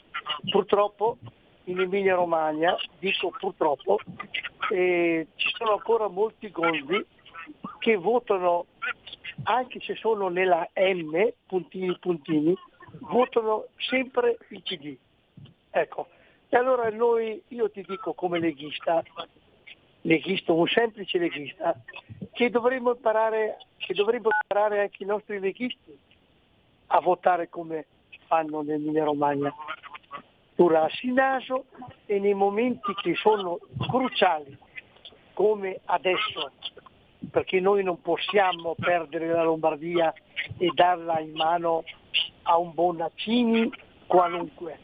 Purtroppo in Emilia Romagna, dico purtroppo, eh, ci sono ancora molti gonzi che votano, anche se sono nella M, puntini puntini, votano sempre il PD. Ecco, e allora noi, io ti dico come leghista, leghista, un semplice leghista, che dovremmo imparare, che dovremmo imparare anche i nostri leghisti a votare come fanno nell'Emilia Romagna. Durarsi il naso e nei momenti che sono cruciali, come adesso, perché noi non possiamo perdere la Lombardia e darla in mano a un Bonaccini qualunque.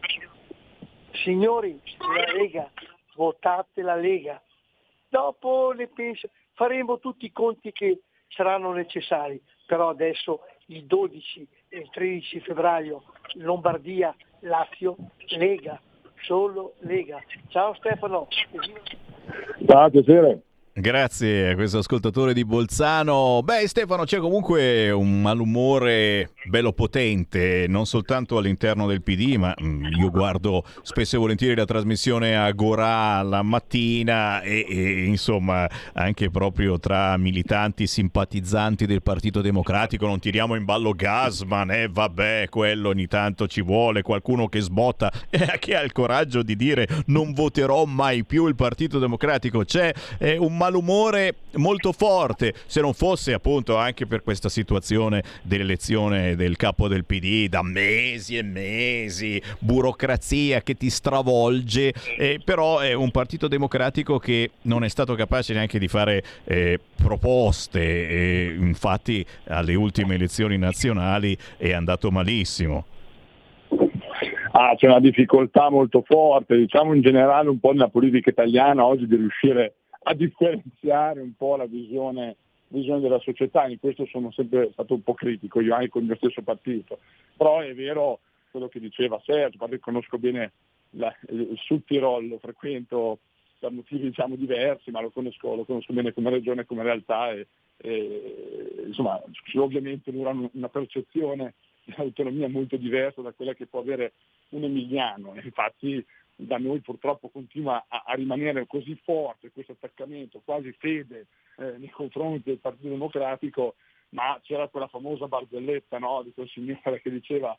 Signori, la Lega, votate la Lega. Dopo ne penso, faremo tutti i conti che saranno necessari, però adesso il 12 e il 13 febbraio Lombardia, Lazio, Lega, solo Lega. Ciao Stefano. Ciao, piacere. Grazie a questo ascoltatore di Bolzano. Beh, Stefano, c'è comunque un malumore bello potente, non soltanto all'interno del PD, ma mm, io guardo spesso e volentieri la trasmissione a Gorà la mattina e, e, insomma anche proprio tra militanti simpatizzanti del Partito Democratico non tiriamo in ballo Gasman, eh vabbè, quello ogni tanto ci vuole, qualcuno che sbotta e che ha il coraggio di dire non voterò mai più il Partito Democratico. C'è eh, un malumore molto forte, se non fosse appunto anche per questa situazione dell'elezione del capo del PD da mesi e mesi, burocrazia che ti stravolge, eh, però è un partito democratico che non è stato capace neanche di fare eh, proposte, e infatti alle ultime elezioni nazionali è andato malissimo. Ah, c'è una difficoltà molto forte, diciamo in generale un po' nella politica italiana oggi di riuscire a differenziare un po' la visione, visione, della società, in questo sono sempre stato un po' critico, io anche con il mio stesso partito, però è vero quello che diceva Sergio, perché conosco bene la, il Sud Tirol, lo frequento per motivi diciamo, diversi, ma lo conosco, lo conosco bene come regione, come realtà e, e insomma ovviamente loro hanno una percezione di autonomia molto diversa da quella che può avere un emiliano, infatti da noi purtroppo continua a, a rimanere così forte questo attaccamento, quasi fede eh, nei confronti del Partito Democratico, ma c'era quella famosa barzelletta no, di quel signore che diceva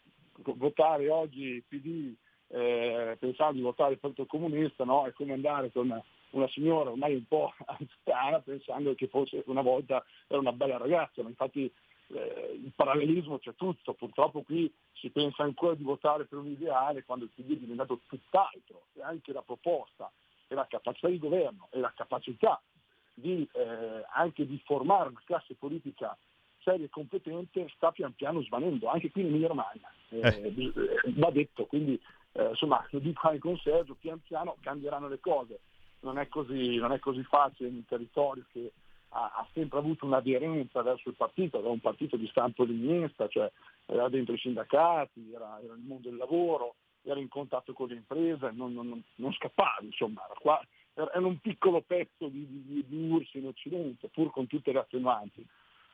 votare oggi PD eh, pensando di votare il Partito Comunista no, è come andare con una, signora ormai un po' anziana pensando che fosse una volta era una bella ragazza, ma infatti eh, il parallelismo c'è tutto, purtroppo qui si pensa ancora di votare per un ideale quando il PD è diventato tutt'altro e anche la proposta e la capacità di governo e la capacità di, eh, anche di formare una classe politica seria e competente sta pian piano svanendo, anche qui in Emilia Romagna, eh, eh. va detto, quindi eh, insomma lo dico anche con Sergio, pian piano cambieranno le cose. non è così, non è così facile in un territorio che ha, ha, sempre avuto un'aderenza verso il partito, era un partito di stampo leninista, cioè era dentro i sindacati, era, era nel mondo del lavoro, era in contatto con le imprese, non, non, non scappava, insomma, era, qua, era, un piccolo pezzo di, di, di URSS in Occidente, pur con tutte le attenuanti.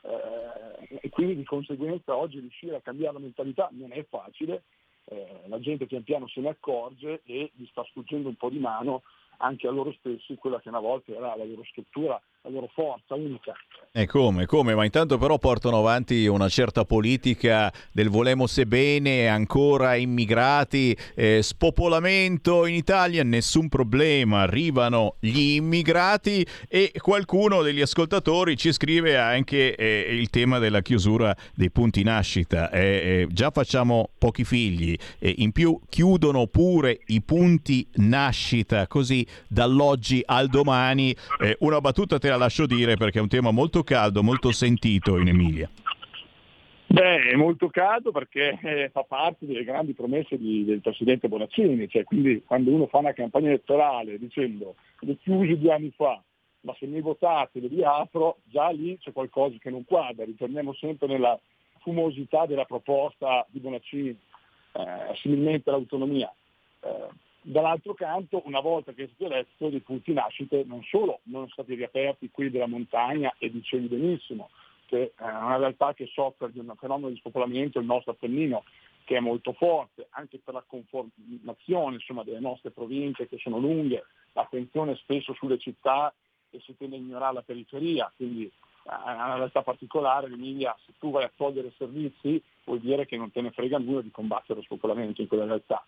Eh, e quindi di conseguenza oggi riuscire a cambiare la mentalità non è facile, eh, la gente pian piano se ne accorge e gli sta sfuggendo un po' di mano anche a loro stessi quella che una volta era la loro struttura, la loro forza unica. E come, come, ma intanto però portano avanti una certa politica del volemo se bene, ancora immigrati, eh, spopolamento in Italia, nessun problema, arrivano gli immigrati e qualcuno degli ascoltatori ci scrive anche eh, il tema della chiusura dei punti nascita. Eh, eh già facciamo pochi figli, in più chiudono pure i punti nascita, così dall'oggi al domani. Eh, una battuta te la lascio dire perché è un tema molto caldo, molto sentito in Emilia. Beh, è molto caldo perché eh, fa parte delle grandi promesse di, del Presidente Bonaccini, cioè, quindi quando uno fa una campagna elettorale dicendo le chiusi due anni fa, ma se mi votate le riapro, già lì c'è qualcosa che non quadra, ritorniamo sempre nella fumosità della proposta di Bonaccini, eh, similmente all'autonomia. Eh, Dall'altro canto, una volta che è stato eletto, i punti nascite non solo non sono stati riaperti quelli della montagna e dicevi benissimo, che è una realtà che soffre di un fenomeno di spopolamento, il nostro Appennino, che è molto forte, anche per la conformazione insomma, delle nostre province che sono lunghe, l'attenzione spesso sulle città e si tende a ignorare la periferia, quindi è una realtà particolare, l'Emilia, se tu vai a togliere servizi vuol dire che non te ne frega nulla di combattere lo spopolamento in quella realtà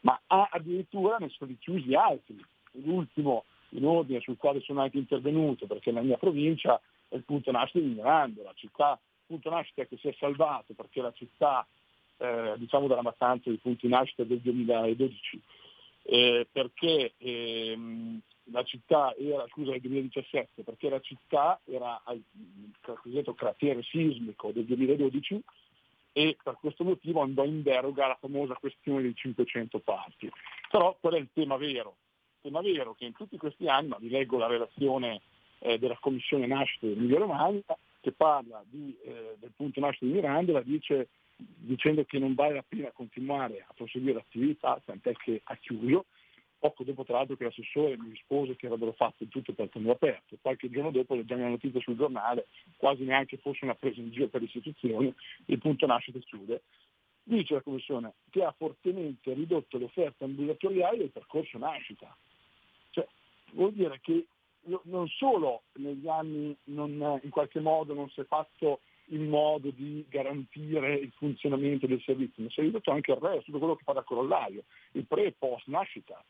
ma ha addirittura ne sono chiusi altri. L'ultimo in ordine sul quale sono anche intervenuto, perché la mia provincia è il punto nascita di Mirando, la città, il punto nascita che si è salvato perché la città, eh, diciamo dalla mattanza dei punti nascita del 2012, eh, perché ehm, la città era, scusa, del 2017, perché la città era al cosiddetto cratere sismico del 2012 e per questo motivo andò in deroga alla famosa questione dei 500 parti. Però qual è il tema vero? Il tema vero che in tutti questi anni, ma vi leggo la relazione eh, della Commissione Nascita dell'Emilia Romagna, che parla di, eh, del punto nascita di Miranda, la dice dicendo che non vale la pena continuare a proseguire l'attività, tant'è che ha chiuso, poco dopo tra l'altro che l'assessore mi rispose che avrebbero fatto tutto per tenere aperto. Qualche giorno dopo leggiamo la notizia sul giornale, quasi neanche fosse una presa in giro per le istituzioni, il punto nasce e chiude. Dice la Commissione che ha fortemente ridotto l'offerta ambulatoriale del percorso nascita. Cioè, vuol dire che non solo negli anni non, in qualche modo non si è fatto in modo di garantire il funzionamento del servizio, ma si è ridotto anche il resto, tutto quello che fa da corollario, il pre e post nascita.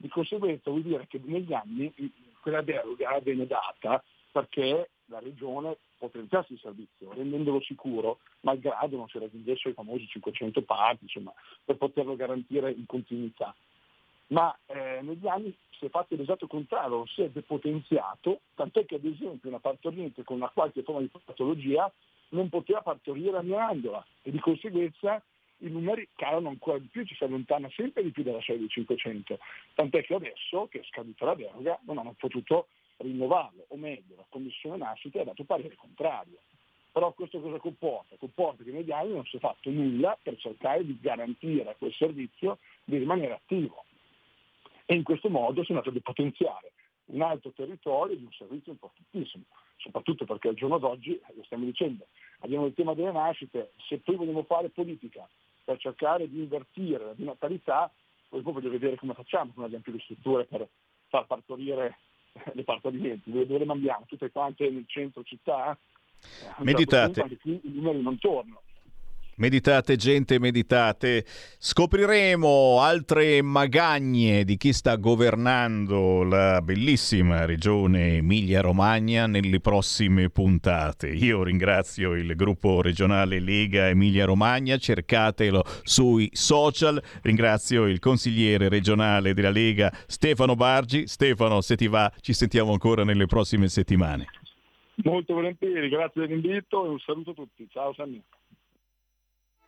Di conseguenza vuol dire che negli anni quella deroga viene data perché la regione potenziasse il servizio, rendendolo sicuro, malgrado non si raggiungessero i famosi 500 parti, insomma, per poterlo garantire in continuità. Ma eh, negli anni si è fatto l'esatto contrario, si è depotenziato, tant'è che ad esempio una partoriente con una qualche forma di patologia non poteva partorire a Mirandola e di conseguenza i numeri calano ancora di più, ci si allontana sempre di più dalla soglia dei 500, tant'è che adesso, che è scaduta la deroga, non hanno potuto rinnovarlo, o meglio, la Commissione Nascita ha dato parere contrario. Però questo cosa comporta? Comporta che negli anni non si è fatto nulla per cercare di garantire a quel servizio di rimanere attivo. E in questo modo si è andato a depotenziare un altro territorio di un servizio importantissimo, soprattutto perché al giorno d'oggi, eh, lo stiamo dicendo, abbiamo il tema delle nascite, se poi vogliamo fare politica per cercare di invertire la natalità, poi voglio vedere come facciamo, come abbiamo più le strutture per far partorire le partorimenti, dove le mandiamo? Tutte quante nel centro città? Eh, Meditate. Certo punto, i numeri non tornano. Meditate gente, meditate. Scopriremo altre magagne di chi sta governando la bellissima regione Emilia-Romagna nelle prossime puntate. Io ringrazio il gruppo regionale Lega Emilia-Romagna, cercatelo sui social. Ringrazio il consigliere regionale della Lega Stefano Bargi. Stefano, se ti va, ci sentiamo ancora nelle prossime settimane. Molto volentieri, grazie dell'invito e un saluto a tutti. Ciao Sammy.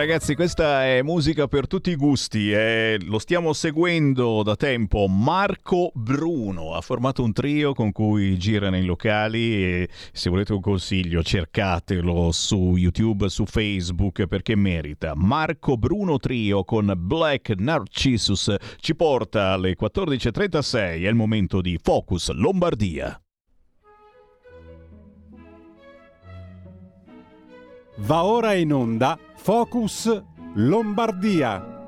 Ragazzi, questa è musica per tutti i gusti, eh, lo stiamo seguendo da tempo. Marco Bruno ha formato un trio con cui gira nei locali e se volete un consiglio cercatelo su YouTube, su Facebook perché merita. Marco Bruno Trio con Black Narcissus ci porta alle 14.36, è il momento di Focus Lombardia. Va ora in onda Focus Lombardia.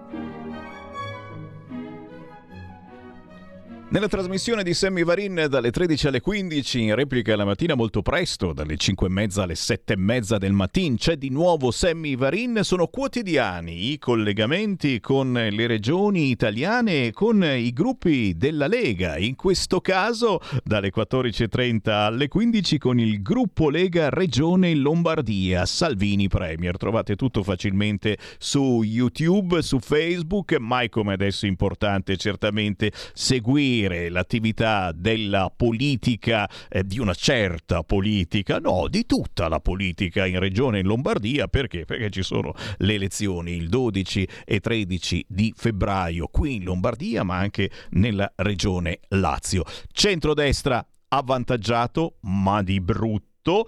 Nella trasmissione di Sammy Varin dalle 13 alle 15, in replica la mattina molto presto, dalle 5 e mezza alle 7 e mezza del mattino, c'è di nuovo Sammy Varin. Sono quotidiani i collegamenti con le regioni italiane e con i gruppi della Lega. In questo caso dalle 14.30 alle 15 con il gruppo Lega Regione Lombardia, Salvini Premier. Trovate tutto facilmente su YouTube, su Facebook, mai come adesso importante certamente seguire l'attività della politica, eh, di una certa politica, no, di tutta la politica in Regione in Lombardia, perché? Perché ci sono le elezioni il 12 e 13 di febbraio qui in Lombardia, ma anche nella Regione Lazio. Centrodestra avvantaggiato, ma di brutto.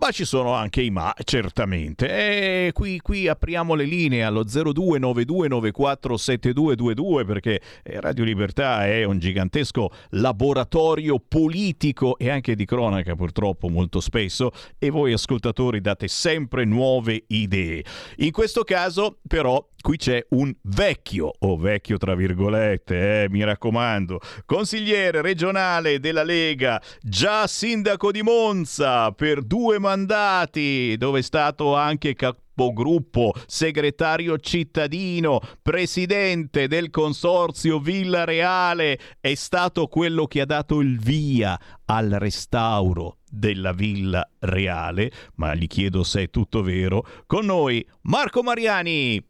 Ma ci sono anche i ma, certamente. E qui, qui apriamo le linee allo 0292947222 perché eh, Radio Libertà è un gigantesco laboratorio politico e anche di cronaca purtroppo molto spesso e voi ascoltatori date sempre nuove idee. In questo caso però qui c'è un vecchio, o vecchio tra virgolette, eh, mi raccomando, consigliere regionale della Lega, già sindaco di Monza per due mandati, dove è stato anche capogruppo, segretario cittadino, presidente del consorzio Villa Reale, è stato quello che ha dato il via al restauro della Villa Reale, ma gli chiedo se è tutto vero. Con noi Marco Mariani.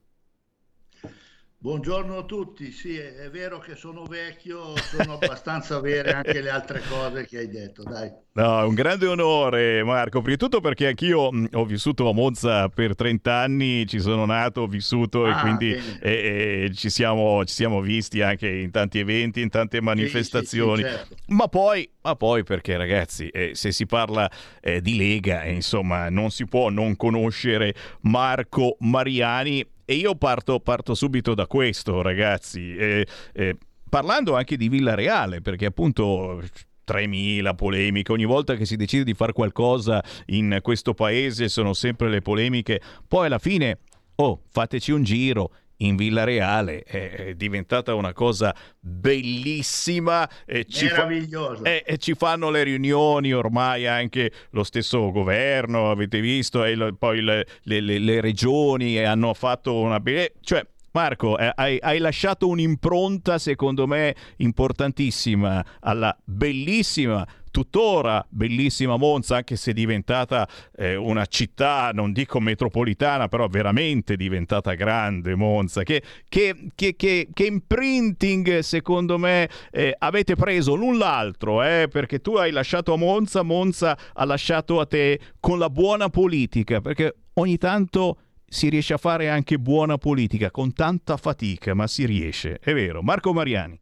Buongiorno a tutti, sì è vero che sono vecchio, sono abbastanza vere anche le altre cose che hai detto, dai. No, un grande onore Marco, prima di tutto perché anch'io mh, ho vissuto a Monza per 30 anni, ci sono nato, ho vissuto ah, e quindi e, e ci, siamo, ci, siamo, visti anche in tanti eventi, in tante manifestazioni, sì, sì, sì, certo. ma, poi, ma, poi, perché ragazzi eh, se si parla eh, di Lega eh, insomma non si può non conoscere Marco Mariani e io parto, parto subito da questo, ragazzi. Eh, eh, parlando anche di Villa Reale, perché appunto 3.000 polemiche, ogni volta che si decide di fare qualcosa in questo paese sono sempre le polemiche, poi alla fine, oh, fateci un giro, in Villa Reale. È diventata una cosa bellissima e ci, Meravigliosa. Fa- e, e ci fanno le riunioni ormai anche lo stesso governo avete visto? E lo, poi le, le, le, le, regioni hanno fatto una bella cioè Marco, eh, hai, hai, lasciato un'impronta secondo me importantissima alla bellissima tuttora bellissima Monza, anche se diventata eh, una città, non dico metropolitana, però veramente diventata grande Monza. Che, che, che, che imprinting secondo me eh, avete preso l'un l'altro, eh, perché tu hai lasciato a Monza, Monza ha lasciato a te con la buona politica, perché ogni tanto si riesce a fare anche buona politica con tanta fatica, ma si riesce. È vero. Marco Mariani.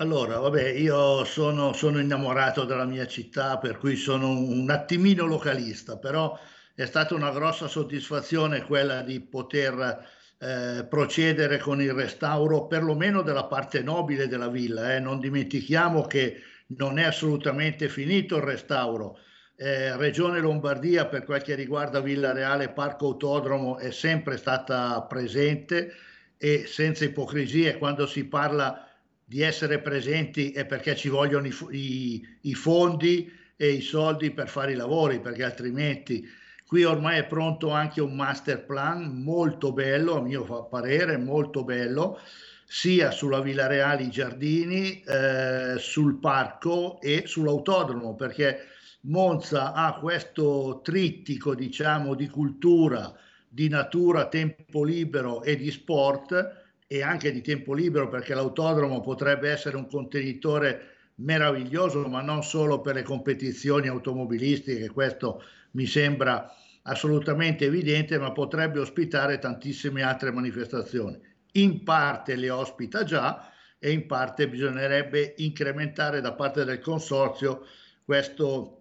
Allora, vabbè, io sono, sono, innamorato della mia città, per cui sono un attimino localista, però è stata una grossa soddisfazione quella di poter eh, procedere con il restauro perlomeno della parte nobile della villa. Eh. Non dimentichiamo che non è assolutamente finito il restauro. Eh, Regione Lombardia per quel che riguarda Villa Reale Parco Autodromo è sempre stata presente e senza ipocrisie quando si parla di essere presenti è perché ci vogliono i, i, i fondi e i soldi per fare i lavori, perché altrimenti qui ormai è pronto anche un master plan molto bello, a mio parere, molto bello, sia sulla Villa Reale i giardini, eh, sul parco e sull'autodromo, perché Monza ha questo trittico, diciamo, di cultura, di natura, tempo libero e di sport e anche di tempo libero perché l'autodromo potrebbe essere un contenitore meraviglioso, ma non solo per le competizioni automobilistiche, questo mi sembra assolutamente evidente, ma potrebbe ospitare tantissime altre manifestazioni. In parte le ospita già e in parte bisognerebbe incrementare da parte del consorzio questo,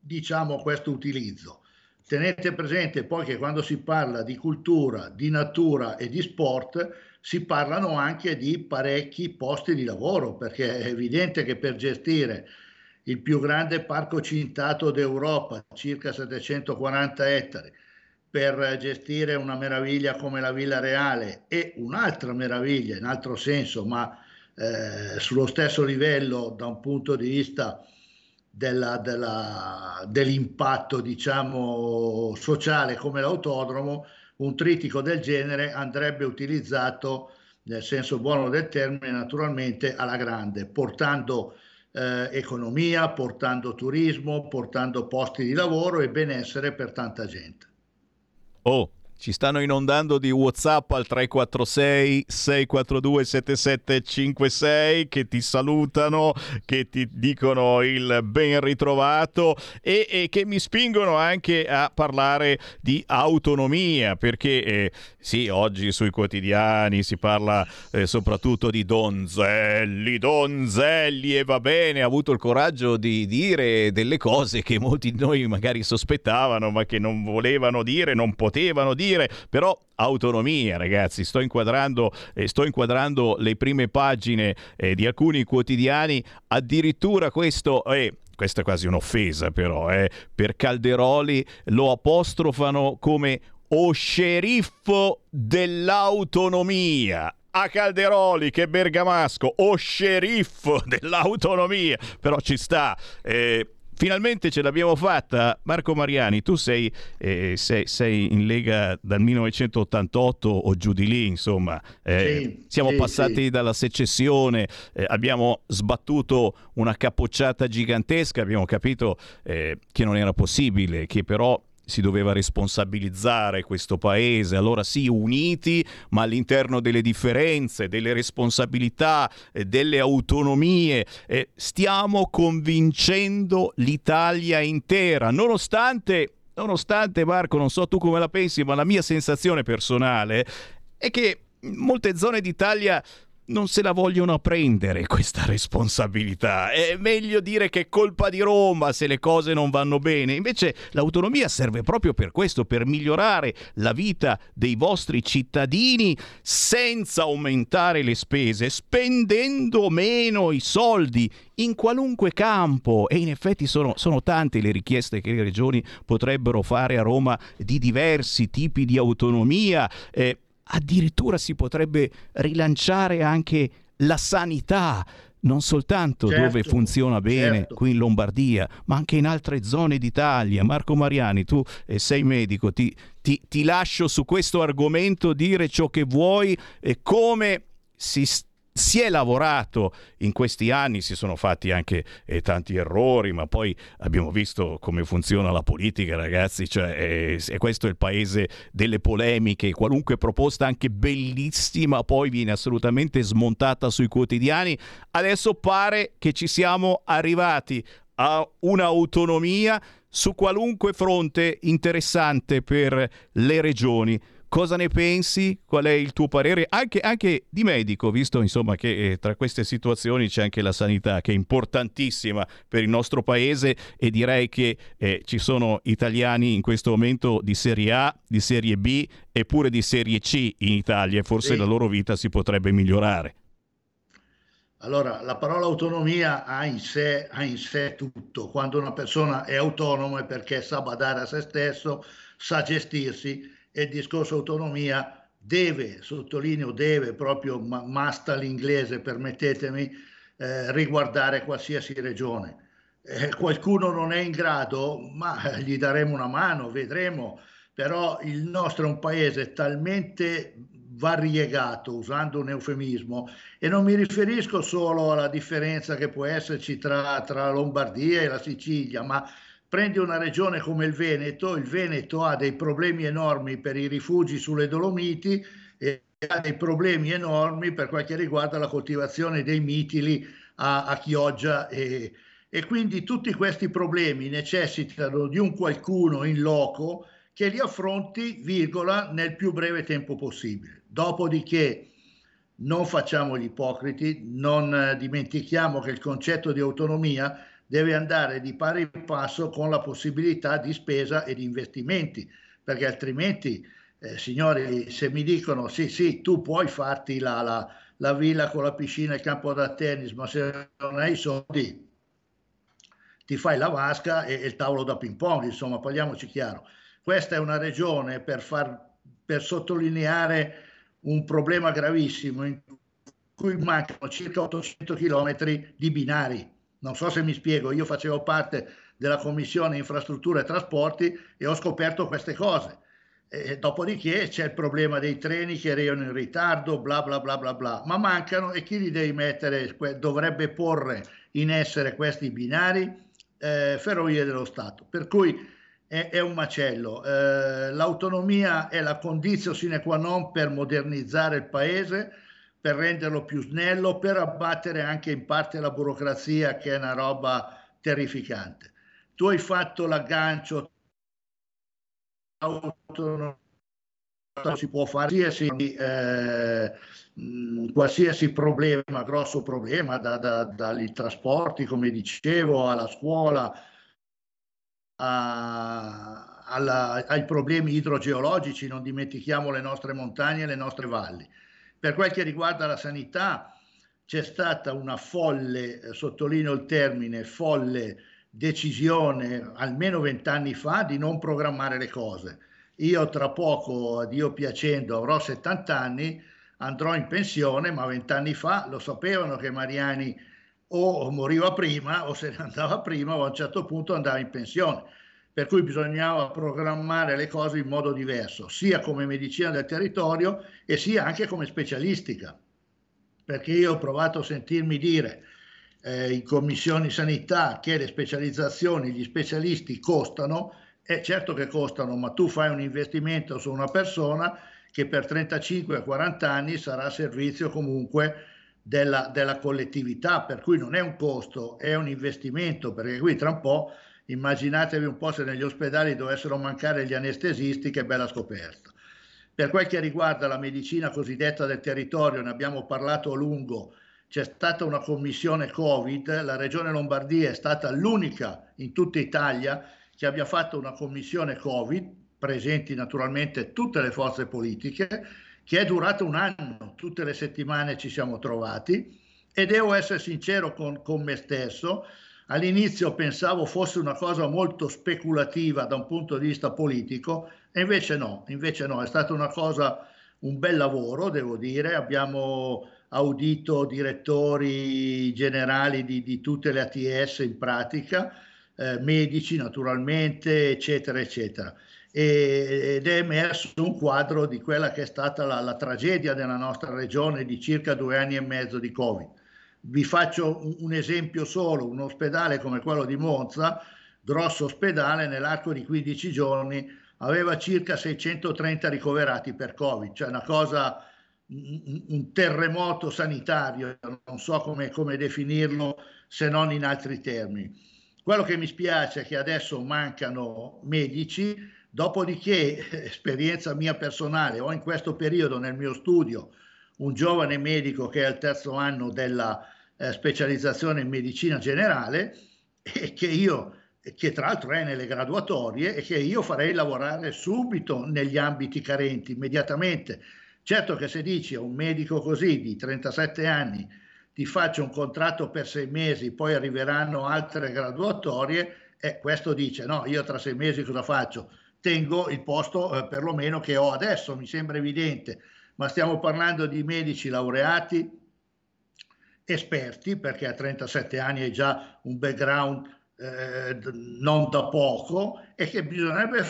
diciamo, questo utilizzo. Tenete presente poi che quando si parla di cultura, di natura e di sport, si parlano anche di parecchi posti di lavoro, perché è evidente che per gestire il più grande parco cintato d'Europa, circa 740 ettari, per gestire una meraviglia come la Villa Reale e un'altra meraviglia, in altro senso, ma eh, sullo stesso livello da un punto di vista della, della, dell'impatto diciamo, sociale come l'autodromo, un trittico del genere andrebbe utilizzato nel senso buono del termine naturalmente alla grande, portando eh, economia, portando turismo, portando posti di lavoro e benessere per tanta gente. Oh, ci stanno inondando di WhatsApp al 346 642 7756 che ti salutano, che ti dicono il ben ritrovato e, e che mi spingono anche a parlare di autonomia perché eh, sì, oggi sui quotidiani si parla eh, soprattutto di donzelli, donzelli e va bene, ha avuto il coraggio di dire delle cose che molti di noi magari sospettavano ma che non volevano dire, non potevano dire dire, però autonomia, ragazzi. Sto inquadrando, eh, sto inquadrando le prime pagine eh, di alcuni quotidiani, addirittura questo è. Eh, questa è quasi un'offesa, però, eh, per Calderoli lo apostrofano come o sceriffo dell'autonomia a Calderoli che bergamasco o sceriffo dell'autonomia però ci sta eh, Finalmente ce l'abbiamo fatta. Marco Mariani, tu sei, eh, sei, sei in Lega dal 1988 o giù di lì, insomma. Eh, sì, siamo sì, passati sì. dalla secessione, eh, abbiamo sbattuto una capocciata gigantesca, abbiamo capito eh, che non era possibile, che però si doveva responsabilizzare questo paese, allora sì, uniti, ma all'interno delle differenze, delle responsabilità, eh, delle autonomie, eh, stiamo convincendo l'Italia intera, nonostante, nonostante Marco, non so tu come la pensi, ma la mia sensazione personale è che molte zone d'Italia non se la vogliono prendere questa responsabilità. È meglio dire che è colpa di Roma se le cose non vanno bene. Invece l'autonomia serve proprio per questo, per migliorare la vita dei vostri cittadini senza aumentare le spese, spendendo meno i soldi in qualunque campo. E in effetti sono, sono tante le richieste che le regioni potrebbero fare a Roma di diversi tipi di autonomia. Eh, addirittura si potrebbe rilanciare anche la sanità non soltanto certo, dove funziona bene certo. qui in Lombardia, ma anche in altre zone d'Italia. Marco Mariani, tu eh, sei medico, ti, ti, ti, lascio su questo argomento dire ciò che vuoi e come si sta si è lavorato in questi anni, si sono fatti anche eh, tanti errori, ma poi abbiamo visto come funziona la politica, ragazzi, cioè, eh, questo è il paese delle polemiche, qualunque proposta anche bellissima poi viene assolutamente smontata sui quotidiani. Adesso pare che ci siamo arrivati a un'autonomia su qualunque fronte interessante per le regioni. Cosa ne pensi? Qual è il tuo parere? Anche, anche di medico, visto insomma che eh, tra queste situazioni c'è anche la sanità che è importantissima per il nostro paese e direi che eh, ci sono italiani in questo momento di Serie A, di Serie B e pure di Serie C in Italia e forse sì. la loro vita si potrebbe migliorare. Allora, la parola autonomia ha in, sé, ha in sé tutto. Quando una persona è autonoma è perché sa badare a se stesso, sa gestirsi e il discorso autonomia deve, sottolineo deve, proprio masta l'inglese, permettetemi, eh, riguardare qualsiasi regione. Eh, qualcuno non è in grado, ma gli daremo una mano, vedremo, però il nostro è un paese talmente variegato, usando un eufemismo, e non mi riferisco solo alla differenza che può esserci tra, tra Lombardia e la Sicilia, ma Prendi una regione come il Veneto, il Veneto ha dei problemi enormi per i rifugi sulle Dolomiti e ha dei problemi enormi per quel che riguarda la coltivazione dei mitili a, a Chioggia e, e quindi tutti questi problemi necessitano di un qualcuno in loco che li affronti, virgola, nel più breve tempo possibile. Dopodiché non facciamo gli ipocriti, non dimentichiamo che il concetto di autonomia deve andare di pari passo con la possibilità di spesa e di investimenti, perché altrimenti, eh, signori, se mi dicono sì, sì, tu puoi farti la, la, la villa con la piscina e il campo da tennis, ma se non hai i soldi ti fai la vasca e, e il tavolo da ping pong, insomma, parliamoci chiaro. Questa è una regione per, far, per sottolineare un problema gravissimo in cui mancano circa 800 km di binari. Non so se mi spiego, io facevo parte della Commissione Infrastrutture e Trasporti e ho scoperto queste cose. E dopodiché c'è il problema dei treni che arrivano in ritardo, bla bla bla bla bla, ma mancano e chi li deve mettere, dovrebbe porre in essere questi binari? Eh, ferrovie dello Stato. Per cui è, è un macello. Eh, l'autonomia è la condizione sine qua non per modernizzare il paese, per renderlo più snello, per abbattere anche in parte la burocrazia che è una roba terrificante. Tu hai fatto l'aggancio autonomia si può fare qualsiasi, eh, qualsiasi problema, grosso problema, da, da, dai trasporti, come dicevo, alla scuola, a, alla, ai problemi idrogeologici, non dimentichiamo le nostre montagne e le nostre valli. Per quel che riguarda la sanità, c'è stata una folle, eh, sottolineo il termine, folle decisione almeno vent'anni fa di non programmare le cose. Io tra poco, Dio piacendo, avrò 70 anni, andrò in pensione, ma vent'anni fa lo sapevano che Mariani o moriva prima o se ne andava prima o a un certo punto andava in pensione. Per cui bisognava programmare le cose in modo diverso, sia come medicina del territorio e sia anche come specialistica. Perché io ho provato a sentirmi dire eh, in commissioni sanità che le specializzazioni, gli specialisti costano, è certo che costano, ma tu fai un investimento su una persona che per 35-40 anni sarà a servizio comunque della, della, collettività, per cui non è un costo, è un investimento, perché qui tra un po' immaginatevi un po' se negli ospedali dovessero mancare gli anestesisti, che bella scoperta. Per quel che riguarda la medicina cosiddetta del territorio, ne abbiamo parlato a lungo, c'è stata una commissione Covid, la regione Lombardia è stata l'unica in tutta Italia che abbia fatto una commissione Covid, presenti naturalmente tutte le forze politiche, che è durata un anno, tutte le settimane ci siamo trovati e devo essere sincero con, con me stesso, all'inizio pensavo fosse una cosa molto speculativa da un punto di vista politico e invece no, invece no, è stata una cosa, un bel lavoro devo dire, abbiamo audito direttori generali di, di tutte le ATS in pratica, eh, medici naturalmente, eccetera, eccetera. Ed è emerso un quadro di quella che è stata la, la, tragedia della nostra regione di circa due anni e mezzo di Covid. Vi faccio un, un esempio solo, un ospedale come quello di Monza, grosso ospedale, nell'arco di 15 giorni aveva circa 630 ricoverati per Covid, cioè una cosa un terremoto sanitario, non so come, come, definirlo se non in altri termini. Quello che mi spiace è che adesso mancano medici, dopodiché, esperienza mia personale, ho in questo periodo nel mio studio un giovane medico che è al terzo anno della eh, specializzazione in medicina generale e che io che tra l'altro è nelle graduatorie e che io farei lavorare subito negli ambiti carenti, immediatamente, Certo che se dici a un medico così di 37 anni ti faccio un contratto per sei mesi, poi arriveranno altre graduatorie, eh, questo dice no, io tra sei mesi cosa faccio? Tengo il posto eh, perlomeno che ho adesso, mi sembra evidente, ma stiamo parlando di medici laureati, esperti, perché a 37 anni hai già un background eh, non da poco e che bisognerebbe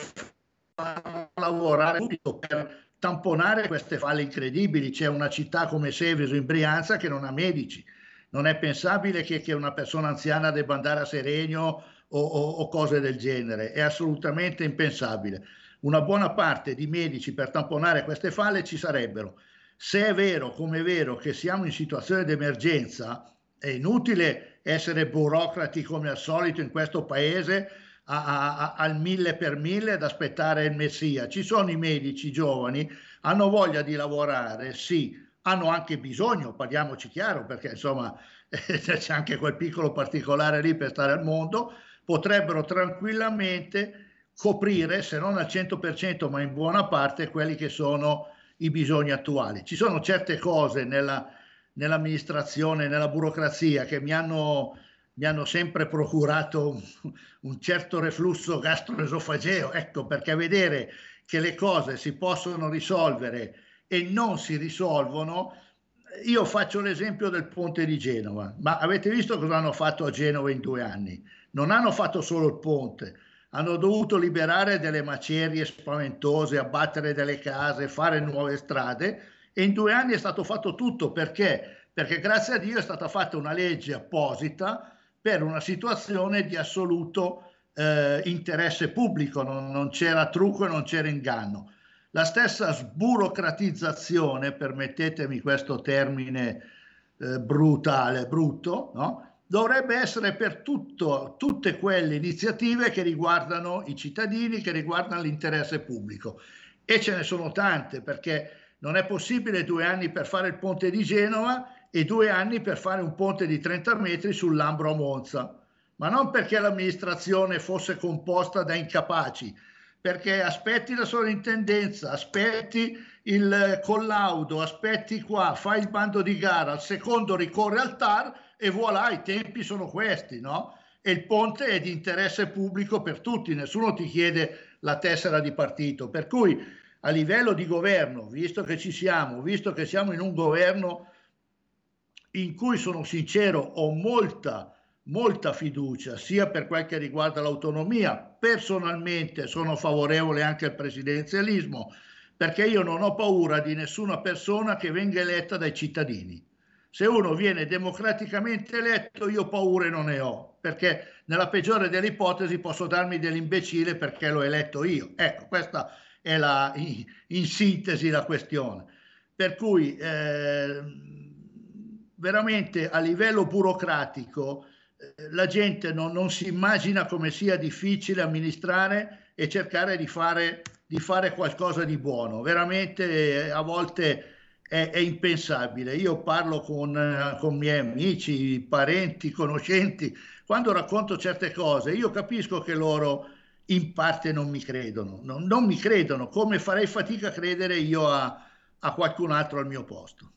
lavorare subito per tamponare queste falle incredibili. C'è una città come Seveso in Brianza che non ha medici. Non è pensabile che, che una persona anziana debba andare a Serenio o, o, o cose del genere. È assolutamente impensabile. Una buona parte di medici per tamponare queste falle ci sarebbero. Se è vero, come è vero, che siamo in situazione di emergenza, è inutile essere burocrati come al solito in questo paese a, a, al mille per mille ad aspettare il messia. Ci sono i medici giovani, hanno voglia di lavorare, sì, hanno anche bisogno, parliamoci chiaro, perché insomma c'è anche quel piccolo particolare lì per stare al mondo, potrebbero tranquillamente coprire, se non al 100%, ma in buona parte, quelli che sono i bisogni attuali. Ci sono certe cose nella, nell'amministrazione, nella burocrazia che mi hanno mi hanno sempre procurato un, un certo reflusso gastroesofageo, ecco perché vedere che le cose si possono risolvere e non si risolvono io faccio l'esempio del ponte di Genova, ma avete visto cosa hanno fatto a Genova in due anni? Non hanno fatto solo il ponte, hanno dovuto liberare delle macerie spaventose, abbattere delle case, fare nuove strade e in due anni è stato fatto tutto perché? Perché grazie a Dio è stata fatta una legge apposita per una situazione di assoluto eh, interesse pubblico, non, non c'era trucco e non c'era inganno. La stessa sburocratizzazione, permettetemi questo termine eh, brutale, brutto, no? Dovrebbe essere per tutto, tutte quelle iniziative che riguardano i cittadini, che riguardano l'interesse pubblico. E ce ne sono tante, perché non è possibile due anni per fare il ponte di Genova e due anni per fare un ponte di 30 metri sull'Ambro a Monza. Ma non perché l'amministrazione fosse composta da incapaci, perché aspetti la sovrintendenza, aspetti il collaudo, aspetti qua, fai il bando di gara, al secondo ricorre al TAR e voilà, i tempi sono questi, no? E il ponte è di interesse pubblico per tutti, nessuno ti chiede la tessera di partito. Per cui a livello di governo, visto che ci siamo, visto che siamo in un governo in cui sono sincero, ho molta, molta fiducia, sia per quel che riguarda l'autonomia, personalmente sono favorevole anche al presidenzialismo, perché io non ho paura di nessuna persona che venga eletta dai cittadini se uno viene democraticamente eletto io paure non ne ho, perché nella peggiore delle ipotesi posso darmi dell'imbecille perché l'ho eletto io. Ecco, questa è la, in, in sintesi la questione. Per cui eh, veramente a livello burocratico eh, la gente non, non, si immagina come sia difficile amministrare e cercare di fare, di fare qualcosa di buono. Veramente eh, a volte è, è impensabile. Io parlo con, eh, con miei amici, parenti, conoscenti, quando racconto certe cose, io capisco che loro in parte non mi credono, non, non mi credono, come farei fatica a credere io a, a qualcun altro al mio posto.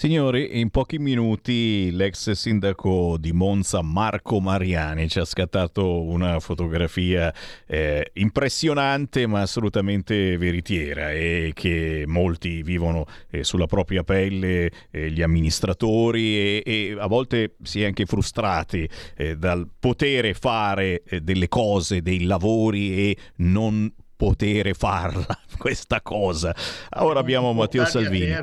Signori, in pochi minuti l'ex sindaco di Monza Marco Mariani ci ha scattato una fotografia eh, impressionante ma assolutamente veritiera e che molti vivono eh, sulla propria pelle, eh, gli amministratori e, e, a volte si è anche frustrati eh, dal potere fare eh, delle cose, dei lavori e non potere farla questa cosa. Ora abbiamo Matteo Salvini.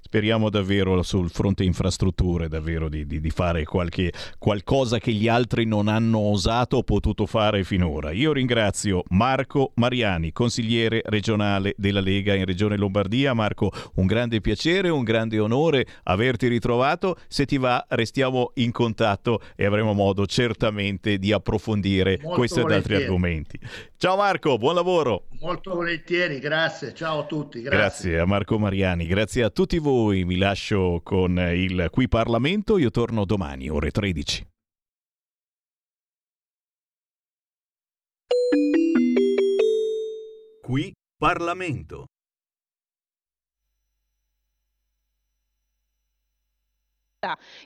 Speriamo davvero sul fronte infrastrutture davvero di, di, di, fare qualche, qualcosa che gli altri non hanno osato o potuto fare finora. Io ringrazio Marco Mariani, consigliere regionale della Lega in Regione Lombardia. Marco, un grande piacere, un grande onore averti ritrovato. Se ti va, restiamo in contatto e avremo modo certamente di approfondire Molto questo ed altri argomenti. Ciao Marco, buon lavoro. Molto volentieri, grazie. Ciao a tutti. Grazie. grazie a Marco Mariani, grazie a tutti voi. Mi lascio con il Qui Parlamento. Io torno domani, ore 13. Qui Parlamento.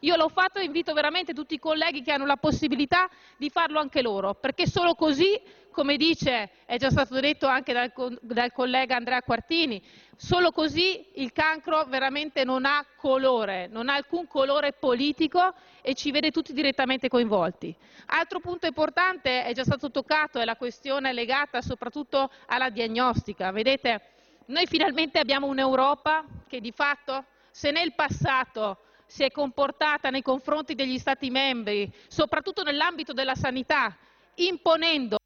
Io l'ho fatto e invito veramente tutti i colleghi che hanno la possibilità di farlo anche loro, perché solo così, come dice, è già stato detto anche dal, dal collega Andrea Quartini, solo così il cancro veramente non ha colore, non ha alcun colore politico e ci vede tutti direttamente coinvolti. Altro punto importante, è già stato toccato, è la questione legata soprattutto alla diagnostica. Vedete, noi finalmente abbiamo un'Europa che di fatto, se nel passato si è comportata nei confronti degli Stati membri, soprattutto nell'ambito della sanità, imponendo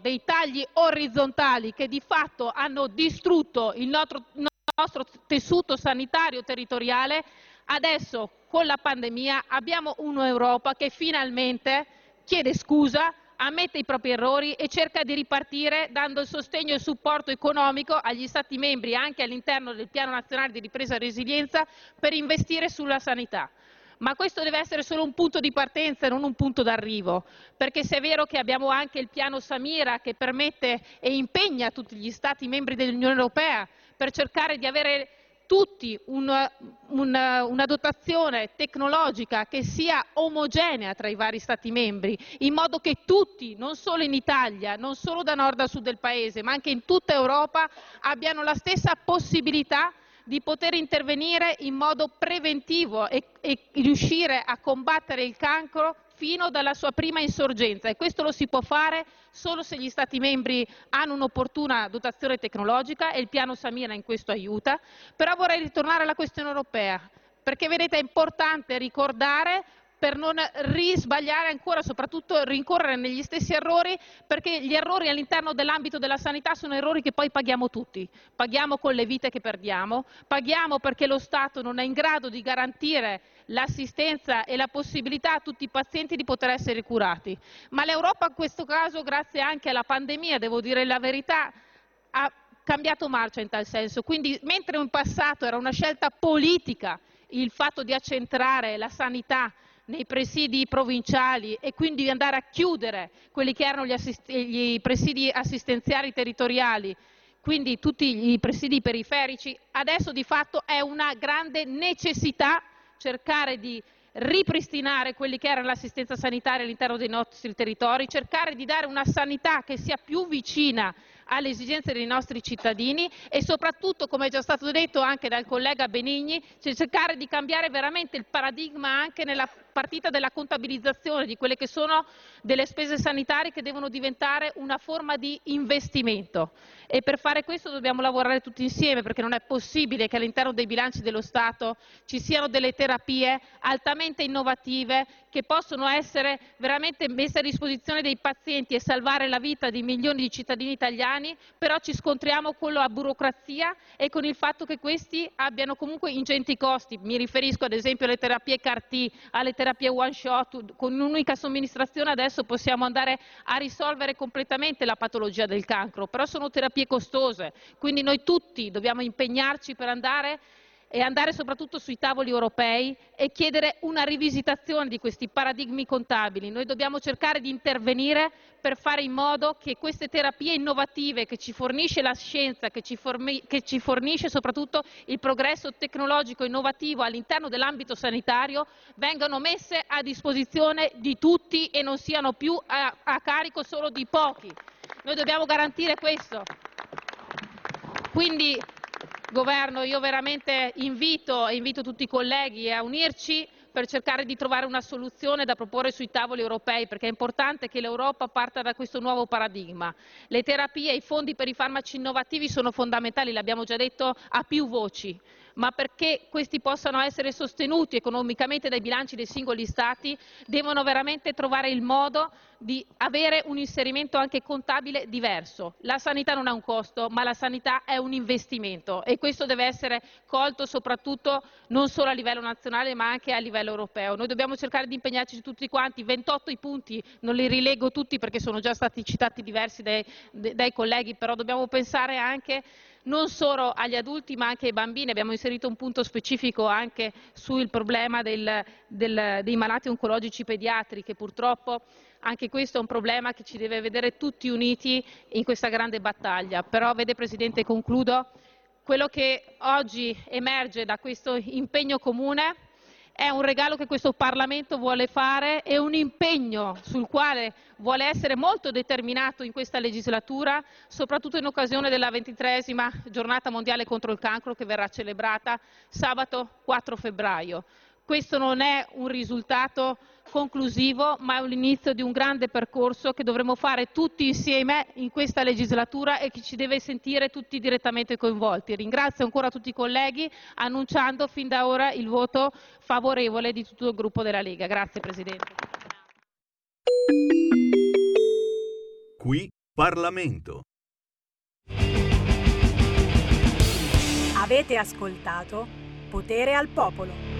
dei tagli orizzontali che di fatto hanno distrutto il nostro, il nostro tessuto sanitario territoriale, adesso con la pandemia abbiamo un'Europa che finalmente chiede scusa, ammette i propri errori e cerca di ripartire dando il sostegno e il supporto economico agli Stati membri anche all'interno del Piano nazionale di ripresa e resilienza per investire sulla sanità. Ma questo deve essere solo un punto di partenza e non un punto d'arrivo, perché se è vero che abbiamo anche il piano Samira che permette e impegna tutti gli Stati membri dell'Unione Europea per cercare di avere tutti una, una, una, dotazione tecnologica che sia omogenea tra i vari Stati membri, in modo che tutti, non solo in Italia, non solo da nord a sud del Paese, ma anche in tutta Europa, abbiano la stessa possibilità di poter intervenire in modo preventivo e, e riuscire a combattere il cancro fino dalla sua prima insorgenza e questo lo si può fare solo se gli Stati membri hanno un'opportuna dotazione tecnologica e il piano Samira in questo aiuta. Però vorrei ritornare alla questione europea perché vedete è importante ricordare per non risbagliare ancora, soprattutto rincorrere negli stessi errori, perché gli errori all'interno dell'ambito della sanità sono errori che poi paghiamo tutti. Paghiamo con le vite che perdiamo, paghiamo perché lo Stato non è in grado di garantire l'assistenza e la possibilità a tutti i pazienti di poter essere curati. Ma l'Europa in questo caso, grazie anche alla pandemia, devo dire la verità, ha cambiato marcia in tal senso. Quindi mentre in passato era una scelta politica il fatto di accentrare la sanità nei presidi provinciali e quindi andare a chiudere quelli che erano gli, assist- gli presidi assistenziali territoriali, quindi tutti i presidi periferici, adesso di fatto è una grande necessità cercare di ripristinare quelli che era l'assistenza sanitaria all'interno dei nostri territori, cercare di dare una sanità che sia più vicina alle esigenze dei nostri cittadini e soprattutto, come è già stato detto anche dal collega Benigni, cercare di cambiare veramente il paradigma anche nella partita della contabilizzazione di quelle che sono delle spese sanitarie che devono diventare una forma di investimento e per fare questo dobbiamo lavorare tutti insieme perché non è possibile che all'interno dei bilanci dello Stato ci siano delle terapie altamente innovative che possono essere veramente messe a disposizione dei pazienti e salvare la vita di milioni di cittadini italiani, però ci scontriamo con la burocrazia e con il fatto che questi abbiano comunque ingenti costi. Mi riferisco ad esempio alle terapie CAR-T, alle terapie one shot, con un'unica somministrazione adesso possiamo andare a risolvere completamente la patologia del cancro, però sono terapie costose, quindi noi tutti dobbiamo impegnarci per andare e andare soprattutto sui tavoli europei e chiedere una rivisitazione di questi paradigmi contabili. Noi dobbiamo cercare di intervenire per fare in modo che queste terapie innovative che ci fornisce la scienza, che ci, formi, che ci fornisce soprattutto il progresso tecnologico innovativo all'interno dell'ambito sanitario, vengano messe a disposizione di tutti e non siano più a, a carico solo di pochi. Noi dobbiamo garantire questo. Quindi Governo, io veramente invito, e invito tutti i colleghi a unirci per cercare di trovare una soluzione da proporre sui tavoli europei, perché è importante che l'Europa parta da questo nuovo paradigma. Le terapie e i fondi per i farmaci innovativi sono fondamentali, l'abbiamo già detto a più voci ma perché questi possano essere sostenuti economicamente dai bilanci dei singoli Stati devono veramente trovare il modo di avere un inserimento anche contabile diverso. La sanità non ha un costo, ma la sanità è un investimento e questo deve essere colto soprattutto non solo a livello nazionale ma anche a livello europeo. Noi dobbiamo cercare di impegnarci tutti quanti, 28 i punti, non li rilego tutti perché sono già stati citati diversi dai, dai colleghi, però dobbiamo pensare anche non solo agli adulti ma anche ai bambini. Abbiamo inserito un punto specifico anche sul problema del, del, dei malati oncologici pediatri che purtroppo anche questo è un problema che ci deve vedere tutti uniti in questa grande battaglia. Però, vede Presidente, concludo, quello che oggi emerge da questo impegno comune è un regalo che questo Parlamento vuole fare e un impegno sul quale vuole essere molto determinato in questa legislatura, soprattutto in occasione della ventitresima giornata mondiale contro il cancro che verrà celebrata sabato 4 febbraio. Questo non è un risultato conclusivo, ma è l'inizio di un grande percorso che dovremo fare tutti insieme in questa legislatura e che ci deve sentire tutti direttamente coinvolti. Ringrazio ancora tutti i colleghi annunciando fin da ora il voto favorevole di tutto il gruppo della Lega. Grazie Presidente. Qui Parlamento. Avete ascoltato Potere al Popolo.